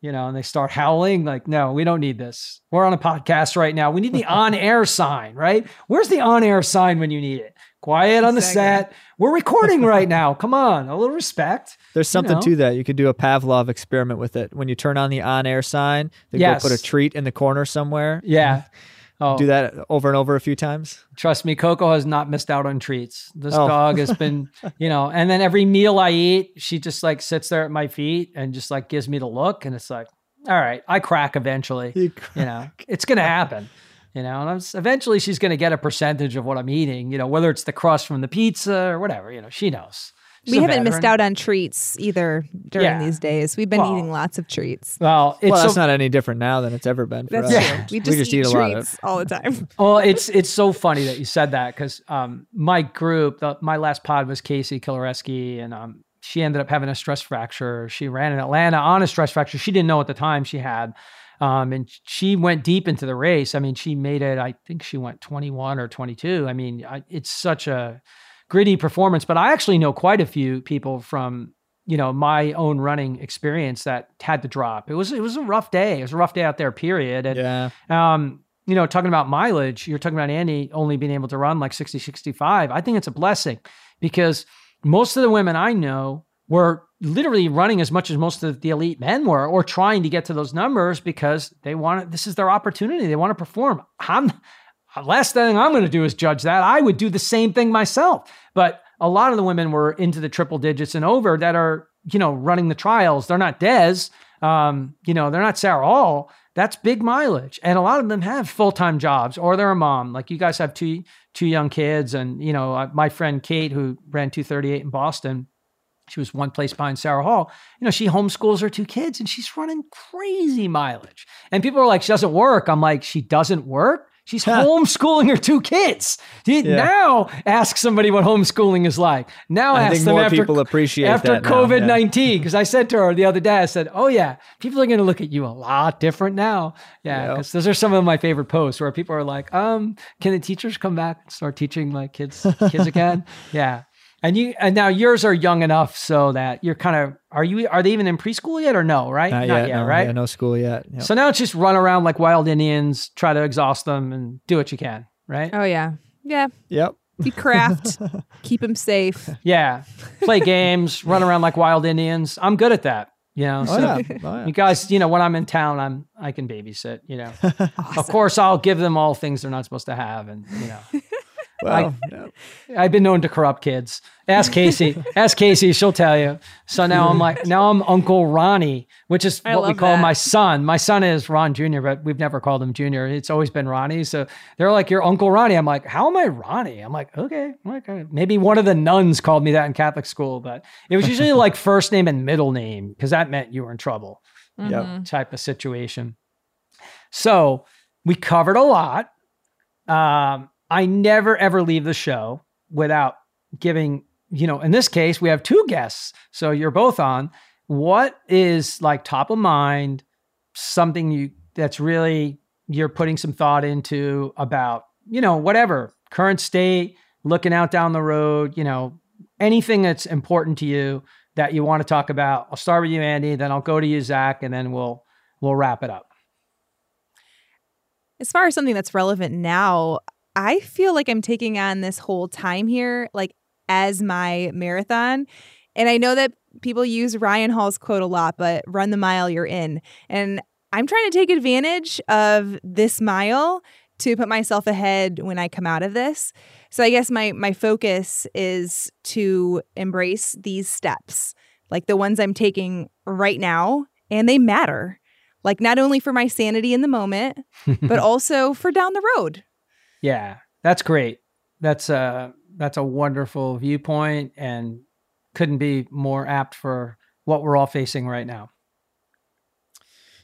S2: you know, and they start howling. Like, no, we don't need this. We're on a podcast right now. We need the on-air sign, right? Where's the on-air sign when you need it? Quiet on the
S4: Exactly.
S2: set. We're recording right now. Come on, a little respect.
S3: There's something
S2: know.
S3: to that. You could do a Pavlov experiment with it. When you turn on the on-air sign, they
S2: Yes.
S3: go put a treat in the corner somewhere.
S2: Yeah. Oh,
S3: Do that over and over a few times.
S2: Trust me, Coco has not missed out on treats. This
S3: Oh.
S2: dog has been, you know, and then every meal I eat, she just like sits there at my feet and just like gives me the look. And it's like, all right, I crack eventually.
S3: You
S2: You know, it's going to happen. You know, and I'm, eventually she's going to get a percentage of what I'm eating, you know, whether it's the crust from the pizza or whatever, you know, she knows. She's
S4: we haven't missed out on treats either during
S2: Yeah.
S4: these days. We've been
S2: Well,
S4: eating lots of treats.
S2: Well, it's
S3: well, that's
S2: so,
S3: not any different now than it's ever been for
S4: That's
S3: us.
S2: Yeah.
S4: true. We just, eat,
S3: a lot of
S4: treats all the time.
S2: well, it's it's so funny that you said that because um, my group, the, my last pod was Casey Kilareski, and um, she ended up having a stress fracture. She ran in Atlanta on a stress fracture. She didn't know at the time she had. Um, and she went deep into the race. I mean, she made it, I think she went 21 or 22. I mean, I, it's such a gritty performance, but I actually know quite a few people from, you know, my own running experience that had to drop. It was, it was a rough day. It was a rough day out there, period. And,
S3: Yeah.
S2: um, you know, talking about mileage, you're talking about Andy only being able to run like 60, 65. I think it's a blessing because most of the women I know were literally running as much as most of the elite men were or trying to get to those numbers because they want. This is their opportunity. They want to perform. I'm last thing I'm going to do is judge that. I would do the same thing myself. But a lot of the women were into the triple digits and over that are, you know, running the trials. They're not Des. Um, you know, they're not Sarah Hall. That's big mileage. And a lot of them have full-time jobs or they're a mom. Like you guys have two two young kids and, you know, uh, my friend Kate who ran 238 in Boston, she was one place behind Sarah Hall. You know, she homeschools her two kids and she's running crazy mileage. And people are like, she doesn't work. I'm like, she doesn't work? She's homeschooling her two kids.
S3: Yeah.
S2: Now ask somebody what homeschooling is like. Now
S3: I
S2: ask them after,
S3: people appreciate
S2: after COVID
S3: yeah.
S2: 19. Because I said to her the other day, I said, Oh, yeah, people are going to look at you a lot different now. Yeah. Because those are some of my favorite posts where people are like, um, Can the teachers come back and start teaching my kids, kids again? Yeah. And you and now yours are young enough so that you're kind of are you are they even in preschool yet or no right
S3: Not, yet. no,
S2: right
S3: Yeah, no school yet. Yep.
S2: so now it's just run around like wild Indians try to exhaust them and do what you can right
S4: Oh yeah, yeah.
S3: yep.
S4: We craft, keep them safe.
S2: yeah play games run around like wild Indians I'm good at that you know
S3: Oh,
S2: so
S3: yeah. Oh, yeah.
S2: you guys you know when I'm in town I'm I can babysit you know of course I'll give them all things they're not supposed to have and you know
S3: Well,
S2: I've been known to corrupt kids. Ask Casey. Ask Casey. She'll tell you. So now I'm like, now I'm Uncle Ronnie, which is
S1: I
S2: what we call
S1: that.
S2: my son. My son is Ron Jr., but we've never called him Junior. It's always been Ronnie. So they're like, you're Uncle Ronnie. I'm like, how am I Ronnie? I'm like, okay, okay. Maybe one of the nuns called me that in Catholic school, but it was usually like first name and middle name because that meant you were in trouble
S3: Yep.
S1: Mhm.
S2: type of situation. So we covered a lot. Um, I never ever leave the show without giving, you know, in this case, we have two guests. So you're both on. What is like top of mind, something you that's really you're putting some thought into about, you know, whatever, current state, looking out down the road, you know, anything that's important to you that you want to talk about. I'll start with you, Andy, then I'll go to you, Zach, and then we'll we'll wrap it up.
S4: As far as something that's relevant now, I feel like I'm taking on this whole time here, like as my marathon. And I know that people use Ryan Hall's quote a lot, but run the mile you're in. And I'm trying to take advantage of this mile to put myself ahead when I come out of this. So I guess my my focus is to embrace these steps, like the ones I'm taking right now, and they matter. Like not only for my sanity in the moment, but also for down the road.
S2: Yeah, that's great. That's a that's a wonderful viewpoint and couldn't be more apt for what we're all facing right now.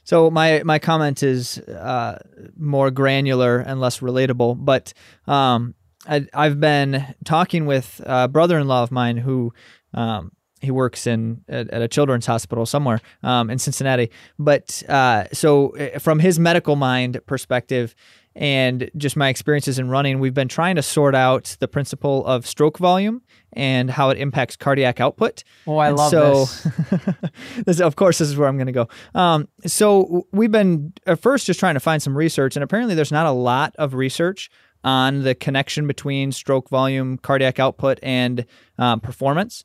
S3: So my my comment is uh, more granular and less relatable, but um, I, I've been talking with a brother-in-law of mine who um, he works in at, at a children's hospital somewhere um, in Cincinnati. But uh, so uh, from his medical mind perspective. And just my experiences in running, we've been trying to sort out the principle of stroke volume and how it impacts cardiac output.
S2: Oh, I
S3: And
S2: love
S3: so,
S2: this.
S3: this. Of course, this is where I'm going to go. Um, so we've been at first just trying to find some research, and apparently there's not a lot of research on the connection between stroke volume, cardiac output, and um, performance.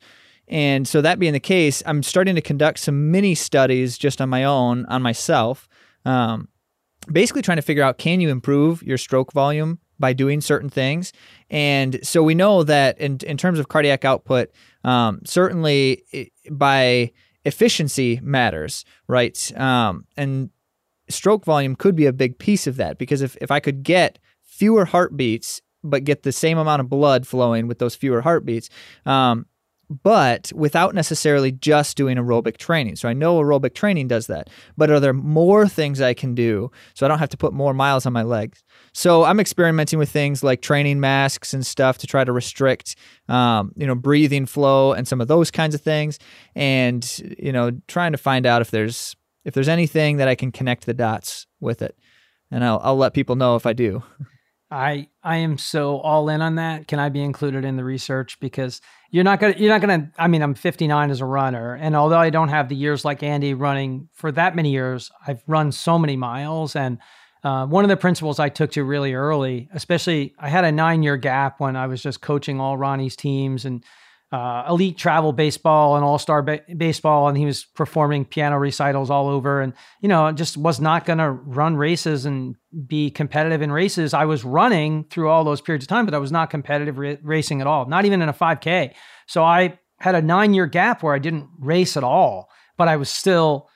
S3: And so that being the case, I'm starting to conduct some mini studies just on my own, on myself, um, basically trying to figure out can you improve your stroke volume by doing certain things. And so we know that in, in terms of cardiac output, um, certainly i by efficiency matters, right? Um, and stroke volume could be a big piece of that because if, if I could get fewer heartbeats, but get the same amount of blood flowing with those fewer heartbeats, um, but without necessarily just doing aerobic training. So I know aerobic training does that, but are there more things I can do so I don't have to put more miles on my legs? So I'm experimenting with things like training masks and stuff to try to restrict, um, you know, breathing flow and some of those kinds of things, and you know, trying to find out if there's if there's anything that I can connect the dots with it, and I'll I'll let people know if I do.
S2: I I am so all in on that. Can I be included in the research because you're not gonna you're not gonna. I mean, I'm 59 as a runner, and although I don't have the years like Andy running for that many years, I've run so many miles. And uh, one of the principles I took to really early, especially I had a nine year gap when I was just coaching all Ronnie's teams and uh, elite travel baseball and all star ba- baseball, and he was performing piano recitals all over, and you know, just was not going to run races and be competitive in races. I was running through all those periods of time, but I was not competitive ra- racing at all, not even in a 5K. So I had a nine year gap where I didn't race at all, but I was still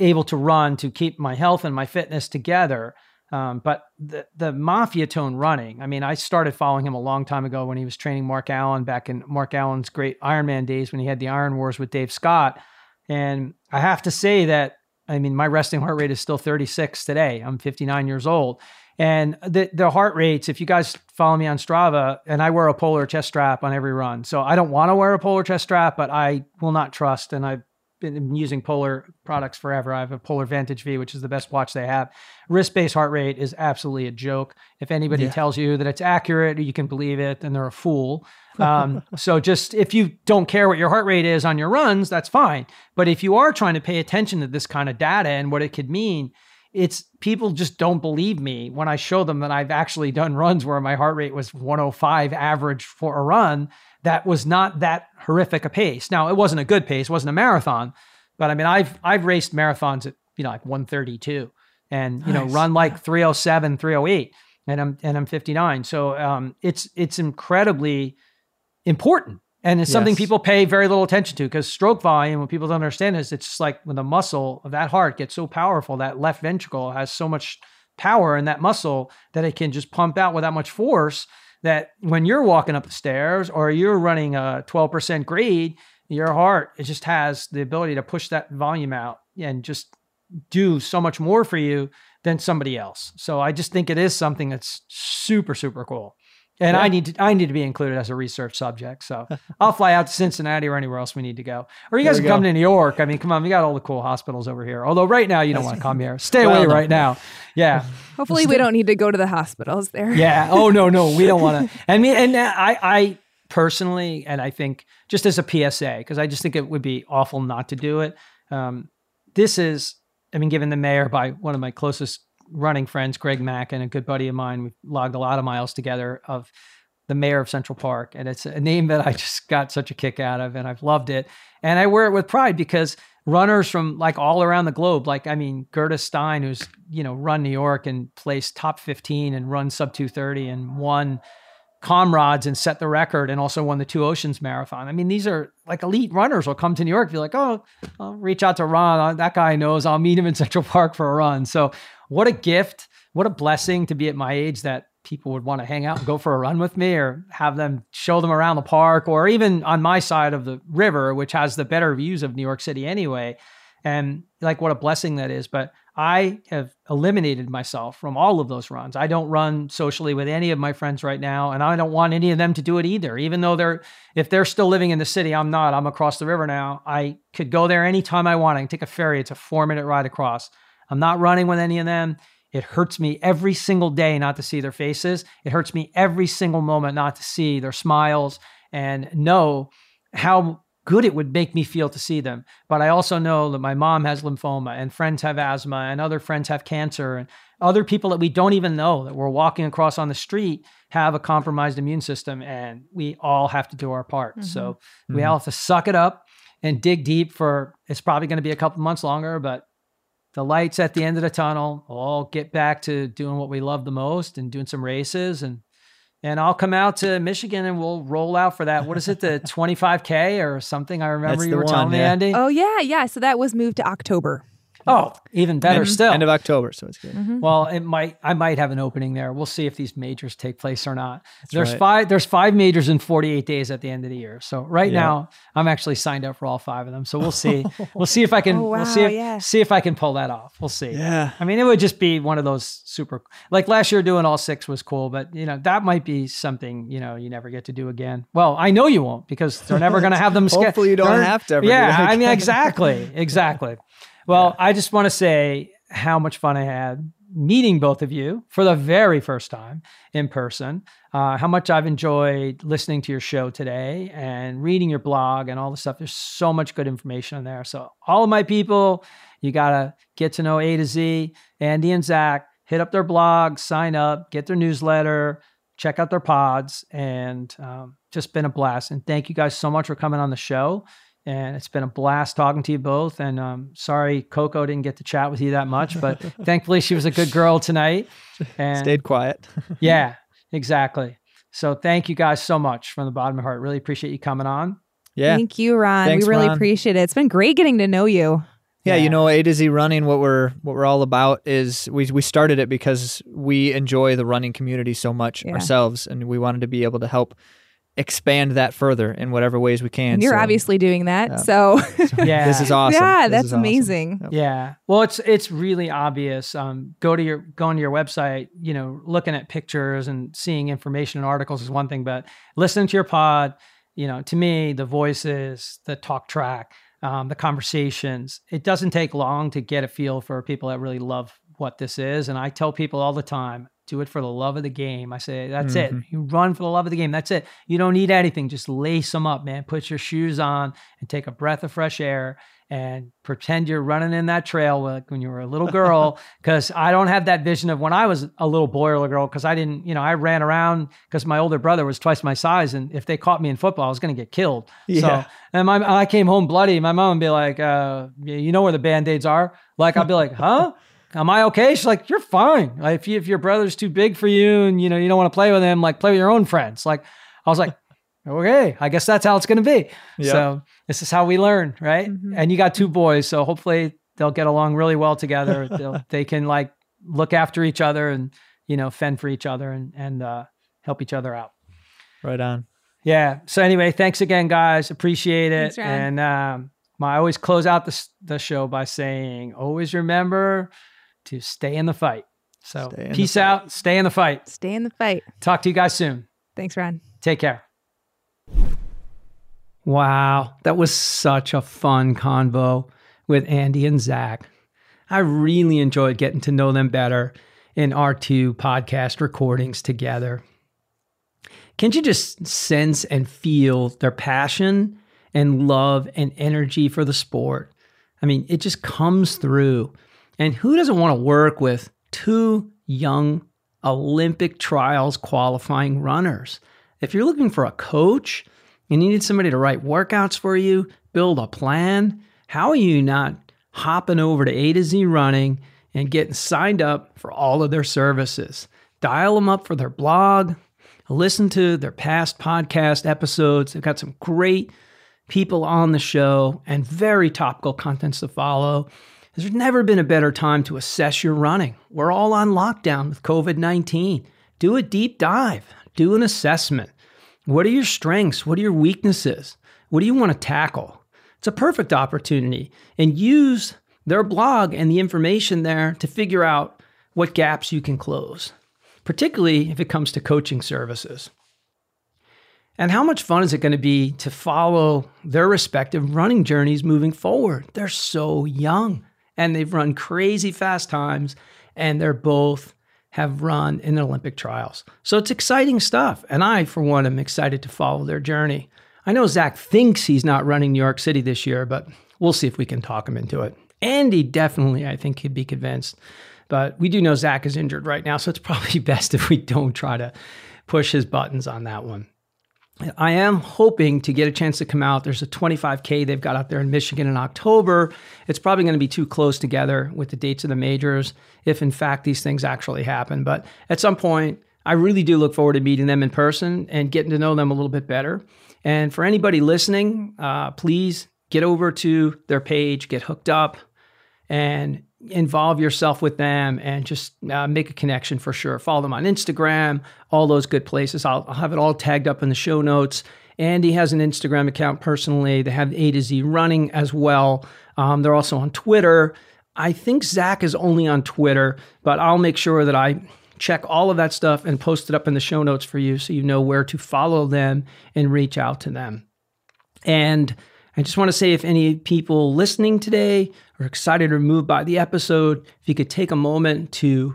S2: able to run to keep my health and my fitness together. Um, but the the Maffetone running. I mean, I started following him a long time ago when he was training Mark Allen back in Mark Allen's great Ironman days when he had the Iron Wars with Dave Scott. And I have to say that I mean, my resting heart rate is still 36 today. I'm 59 years old. And the the heart rates, if you guys follow me on Strava, and I wear a polar chest strap on every run. So I don't want to wear a polar chest strap, but I will not trust. And I've been using polar products forever. I have a Polar Vantage V, which is the best watch they have. Wrist based heart rate is absolutely a joke. If anybody
S3: Yeah.
S2: tells you that it's accurate, you can believe it, then they're a fool. Um, so just if you don't care what your heart rate is on your runs, that's fine. But if you are trying to pay attention to this kind of data and what it could mean, it's people just don't believe me when I show them that I've actually done runs where my heart rate was 105 average for a run. That was not that horrific a pace. Now it wasn't a good pace, wasn't a marathon, but I mean I've I've raced marathons at you know like 132 and you know run like 307, 308. and I'm and I'm 59. So um, it's it's incredibly important, and it's something
S3: Yes.
S2: people pay very little attention to because stroke volume. What people don't understand is it's just like when the muscle of that heart gets so powerful, that left ventricle has so much power in that muscle that it can just pump out with that much force that when you're walking up the stairs or you're running a 12% grade, your heart it just has the ability to push that volume out and just do so much more for you than somebody else. So I just think it is something that's super super cool. And I need to I need to be included as a research subject. So I'll fly out to Cincinnati or anywhere else we need to go. Or you guys can
S3: we
S2: come to New York. I mean, come on, we got all the cool hospitals over here. Although right now you don't want to come here. Stay
S3: Well,
S2: away
S3: no.
S2: right now. Yeah.
S4: Hopefully, we don't need to go to the hospitals there.
S2: Yeah. Oh no, no, we don't want to. I mean, and I, I personally, and I think just as a PSA, because I just think it would be awful not to do it. Um, this is, I mean, given the mayor by one of my closest running friends, Greg Mack, and a good buddy of mine, we've logged a lot of miles together of the mayor of Central Park, and it's a name that I just got such a kick out of, and I've loved it, and I wear it with pride because runners from like all around the globe, like I mean, Gerda Steyn, who's you know run New York and placed top 15 and run sub 230 and won comrades and set the record and also won the two oceans marathon. I mean these are like elite runners will come to new york be like oh i'll reach out to ron. That guy knows i'll meet him in central park for a run. So what a gift what a blessing to be at my age that people would want to hang out and go for a run with me or have them show them around the park or even on my side of the river which has the better views of new york city anyway. And like what a blessing that is. But i have eliminated myself from all of those runs. I don't run socially with any of my friends right now and i don't want any of them to do it either. Even though they're if they're still living in the city i'm not. I'm across the river now. I could go there anytime i want. I can take a ferry. It's a four minute ride across i'm not running with any of them it hurts me every single day not to see their faces it hurts me every single moment not to see their smiles and know how good it would make me feel to see them. But I also know that my mom has lymphoma and friends have asthma and other friends have cancer and other people that we don't even know that we're walking across on the street have a compromised immune system and we all have to do our part. So we
S3: Mhm.
S2: all have to suck it up and dig deep for it's probably going to be a couple months longer, but the lights at the end of the tunnel, we'll all get back to doing what we love the most and doing some races and and I'll come out to Michigan and we'll roll out for that. What is it, the 25K or something? I remember
S3: That's
S2: you
S3: the
S2: were telling
S3: one,
S2: me. Andy.
S4: Oh yeah, yeah. So that was moved to October.
S2: Oh, even better
S3: End-
S2: still.
S3: End of October, so it's good.
S4: Mhm.
S2: well, it might I might have an opening there. We'll see if these majors take place or not.
S3: That's
S2: there's
S3: right.
S2: five there's five majors in 48 days at the end of the year. So right
S3: Yeah.
S2: now I'm actually signed up for all five of them. So we'll see. we'll see if I can
S4: Oh,
S2: we'll see
S4: wow,
S2: if,
S4: yeah.
S2: see if I can pull that off. We'll see.
S3: Yeah.
S2: I mean, it would just be one of those super like last year doing all six was cool, but you know, that might be something, you know, you never get to do again. Well, I know you won't because they're never going to have them sch-
S3: Hopefully you don't
S2: they're-
S3: have to ever
S2: Yeah,
S3: that
S2: I mean exactly. Exactly. Well, I just want to say how much fun I had meeting both of you for the very first time in person. Uh, how much I've enjoyed listening to your show today and reading your blog and all the stuff. There's so much good information in there. So, all of my people, you got to get to know A to Z. Andy and Zach, hit up their blog, sign up, get their newsletter, check out their pods, and um, just been a blast. And thank you guys so much for coming on the show. And it's been a blast talking to you both. And um, sorry, Coco didn't get to chat with you that much, but thankfully she was a good girl tonight. And
S3: Stayed quiet.
S2: yeah, exactly. So thank you guys so much from the bottom of my heart. Really appreciate you coming on.
S3: Yeah.
S4: Thank you, Ron.
S3: Thanks,
S4: we really
S3: Ron.
S4: appreciate it. It's been great getting to know you.
S3: Yeah,
S2: Yeah.
S3: you know, A to Z running, what we're what we're all about is we we started it because we enjoy the running community so much
S4: Yeah.
S3: ourselves and we wanted to be able to help expand that further in whatever ways we can.
S4: And you're
S3: So-
S4: obviously doing that.
S3: Yeah.
S4: So
S2: Yeah.
S3: This is awesome.
S4: yeah,
S3: This
S4: that's
S3: is awesome.
S4: amazing.
S3: Yep.
S2: Yeah. Well, it's it's really obvious. Um, go to your going to your website. You know, looking at pictures and seeing information and articles is one thing, but listening to your pod. You know, to me, the voices, the talk track, um, the conversations. It doesn't take long to get a feel for people that really love what this is. And I tell people all the time, do it for the love of the game. I say, that's it.
S3: Mhm.
S2: You run for the love of the game. That's it. You don't need anything. Just lace them up, man. Put your shoes on and take a breath of fresh air and pretend you're running in that trail like when you were a little girl. Cause I don't have that vision of when I was a little boy or a girl. Cause I didn't, you know, I ran around because my older brother was twice my size. And if they caught me in football, I was going to get killed.
S3: Yeah.
S2: So, and my, I came home bloody. My mom would be like, uh, you know where the band-aids are? Like, I'd be like, huh? Am I okay? She's like, you're fine. Like, if, you, if your brother's too big for you and, you know, you don't want to play with him, like play with your own friends. Like, I was like, okay, I guess that's how it's going to be.
S3: Yep.
S2: So this is how we learn, right?
S4: Mhm.
S2: And you got two boys, so hopefully they'll get along really well together. They'll, they can like look after each other and you know fend for each other and and uh, help each other out.
S3: Right on.
S2: Yeah. So anyway, thanks again, guys. Appreciate it.
S4: Thanks,
S2: and um, I always close out the the show by saying, always remember to stay in the fight. So
S3: Stay
S2: peace
S3: fight.
S2: out. Stay in the fight.
S4: Stay in the fight.
S2: Talk to you guys soon.
S4: Thanks, Ron.
S2: Take care. Wow, that was such a fun convo with Andy and Zach. I really enjoyed getting to know them better in our two podcast recordings together. Can't you just sense and feel their passion and love and energy for the sport? I mean, it just comes through. And who doesn't want to work with two young Olympic trials qualifying runners? If you're looking for a coach and you need somebody to write workouts for you, build a plan, how are you not hopping over to A to Z running and getting signed up for all of their services? Dial them up for their blog, listen to their past podcast episodes. They've got some great people on the show and very topical contents to follow. There's never been a better time to assess your running. We're all on lockdown with COVID 19. Do a deep dive, do an assessment. What are your strengths? What are your weaknesses? What do you want to tackle? It's a perfect opportunity and use their blog and the information there to figure out what gaps you can close, particularly if it comes to coaching services. And how much fun is it going to be to follow their respective running journeys moving forward? They're so young and they've run crazy fast times and they're both have run in the Olympic trials. So it's exciting stuff. And I, for one, am excited to follow their journey. I know Zach thinks he's not running New York City this year, but we'll see if we can talk him into it. Andy definitely, I think, could be convinced. But we do know Zach is injured right now, so it's probably best if we don't try to push his buttons on that one. I am hoping to get a chance to come out. There's a 25K they've got out there in Michigan in October. It's probably going to be too close together with the dates of the majors if, in fact, these things actually happen. But at some point, I really do look forward to meeting them in person and getting to know them a little bit better. And for anybody listening, uh, please get over to their page, get hooked up, and involve yourself with them and just uh, make a connection for sure. Follow them on Instagram, all those good places. I'll, I'll have it all tagged up in the show notes. Andy has an Instagram account personally. They have A to Z running as well. Um, they're also on Twitter. I think Zach is only on Twitter, but I'll make sure that I check all of that stuff and post it up in the show notes for you so you know where to follow them and reach out to them. And I just want to say if any people listening today are excited or moved by the episode, if you could take a moment to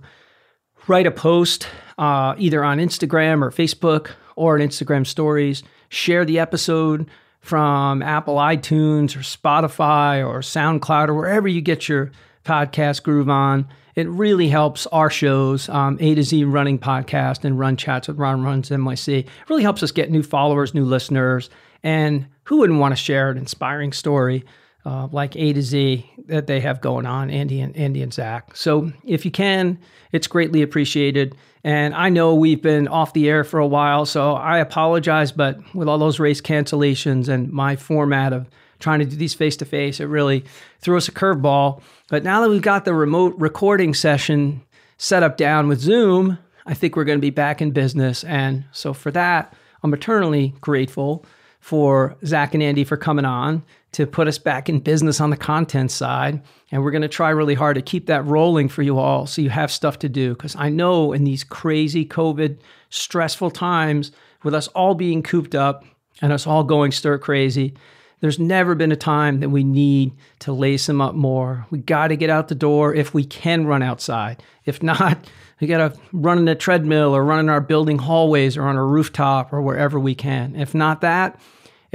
S2: write a post uh, either on Instagram or Facebook or in Instagram stories, share the episode from Apple iTunes or Spotify or SoundCloud or wherever you get your podcast groove on. It really helps our shows, um, A to Z Running Podcast and Run Chats with Ron Runs NYC. It really helps us get new followers, new listeners, and who wouldn't want to share an inspiring story uh, like A to Z that they have going on, Andy and Andy and Zach. So if you can, it's greatly appreciated. And I know we've been off the air for a while, so I apologize. But with all those race cancellations and my format of trying to do these face to face, it really threw us a curveball. But now that we've got the remote recording session set up down with Zoom, I think we're going to be back in business. And so for that, I'm eternally grateful for Zach and Andy for coming on to put us back in business on the content side. And we're going to try really hard to keep that rolling for you all so you have stuff to do. Because I know in these crazy COVID stressful times, with us all being cooped up and us all going stir crazy, there's never been a time that we need to lace them up more. We got to get out the door if we can run outside. If not, we got to run in a treadmill or run in our building hallways or on a rooftop or wherever we can. If not that,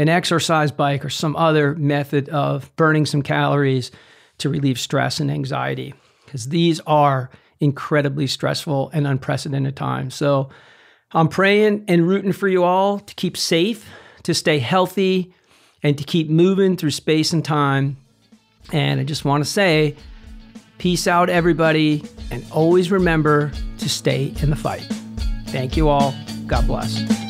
S2: an exercise bike or some other method of burning some calories to relieve stress and anxiety, because these are incredibly stressful and unprecedented times. So I'm praying and rooting for you all to keep safe, to stay healthy, and to keep moving through space and time. And I just want to say, Peace out, everybody, and always remember to stay in the fight. Thank you all. God bless.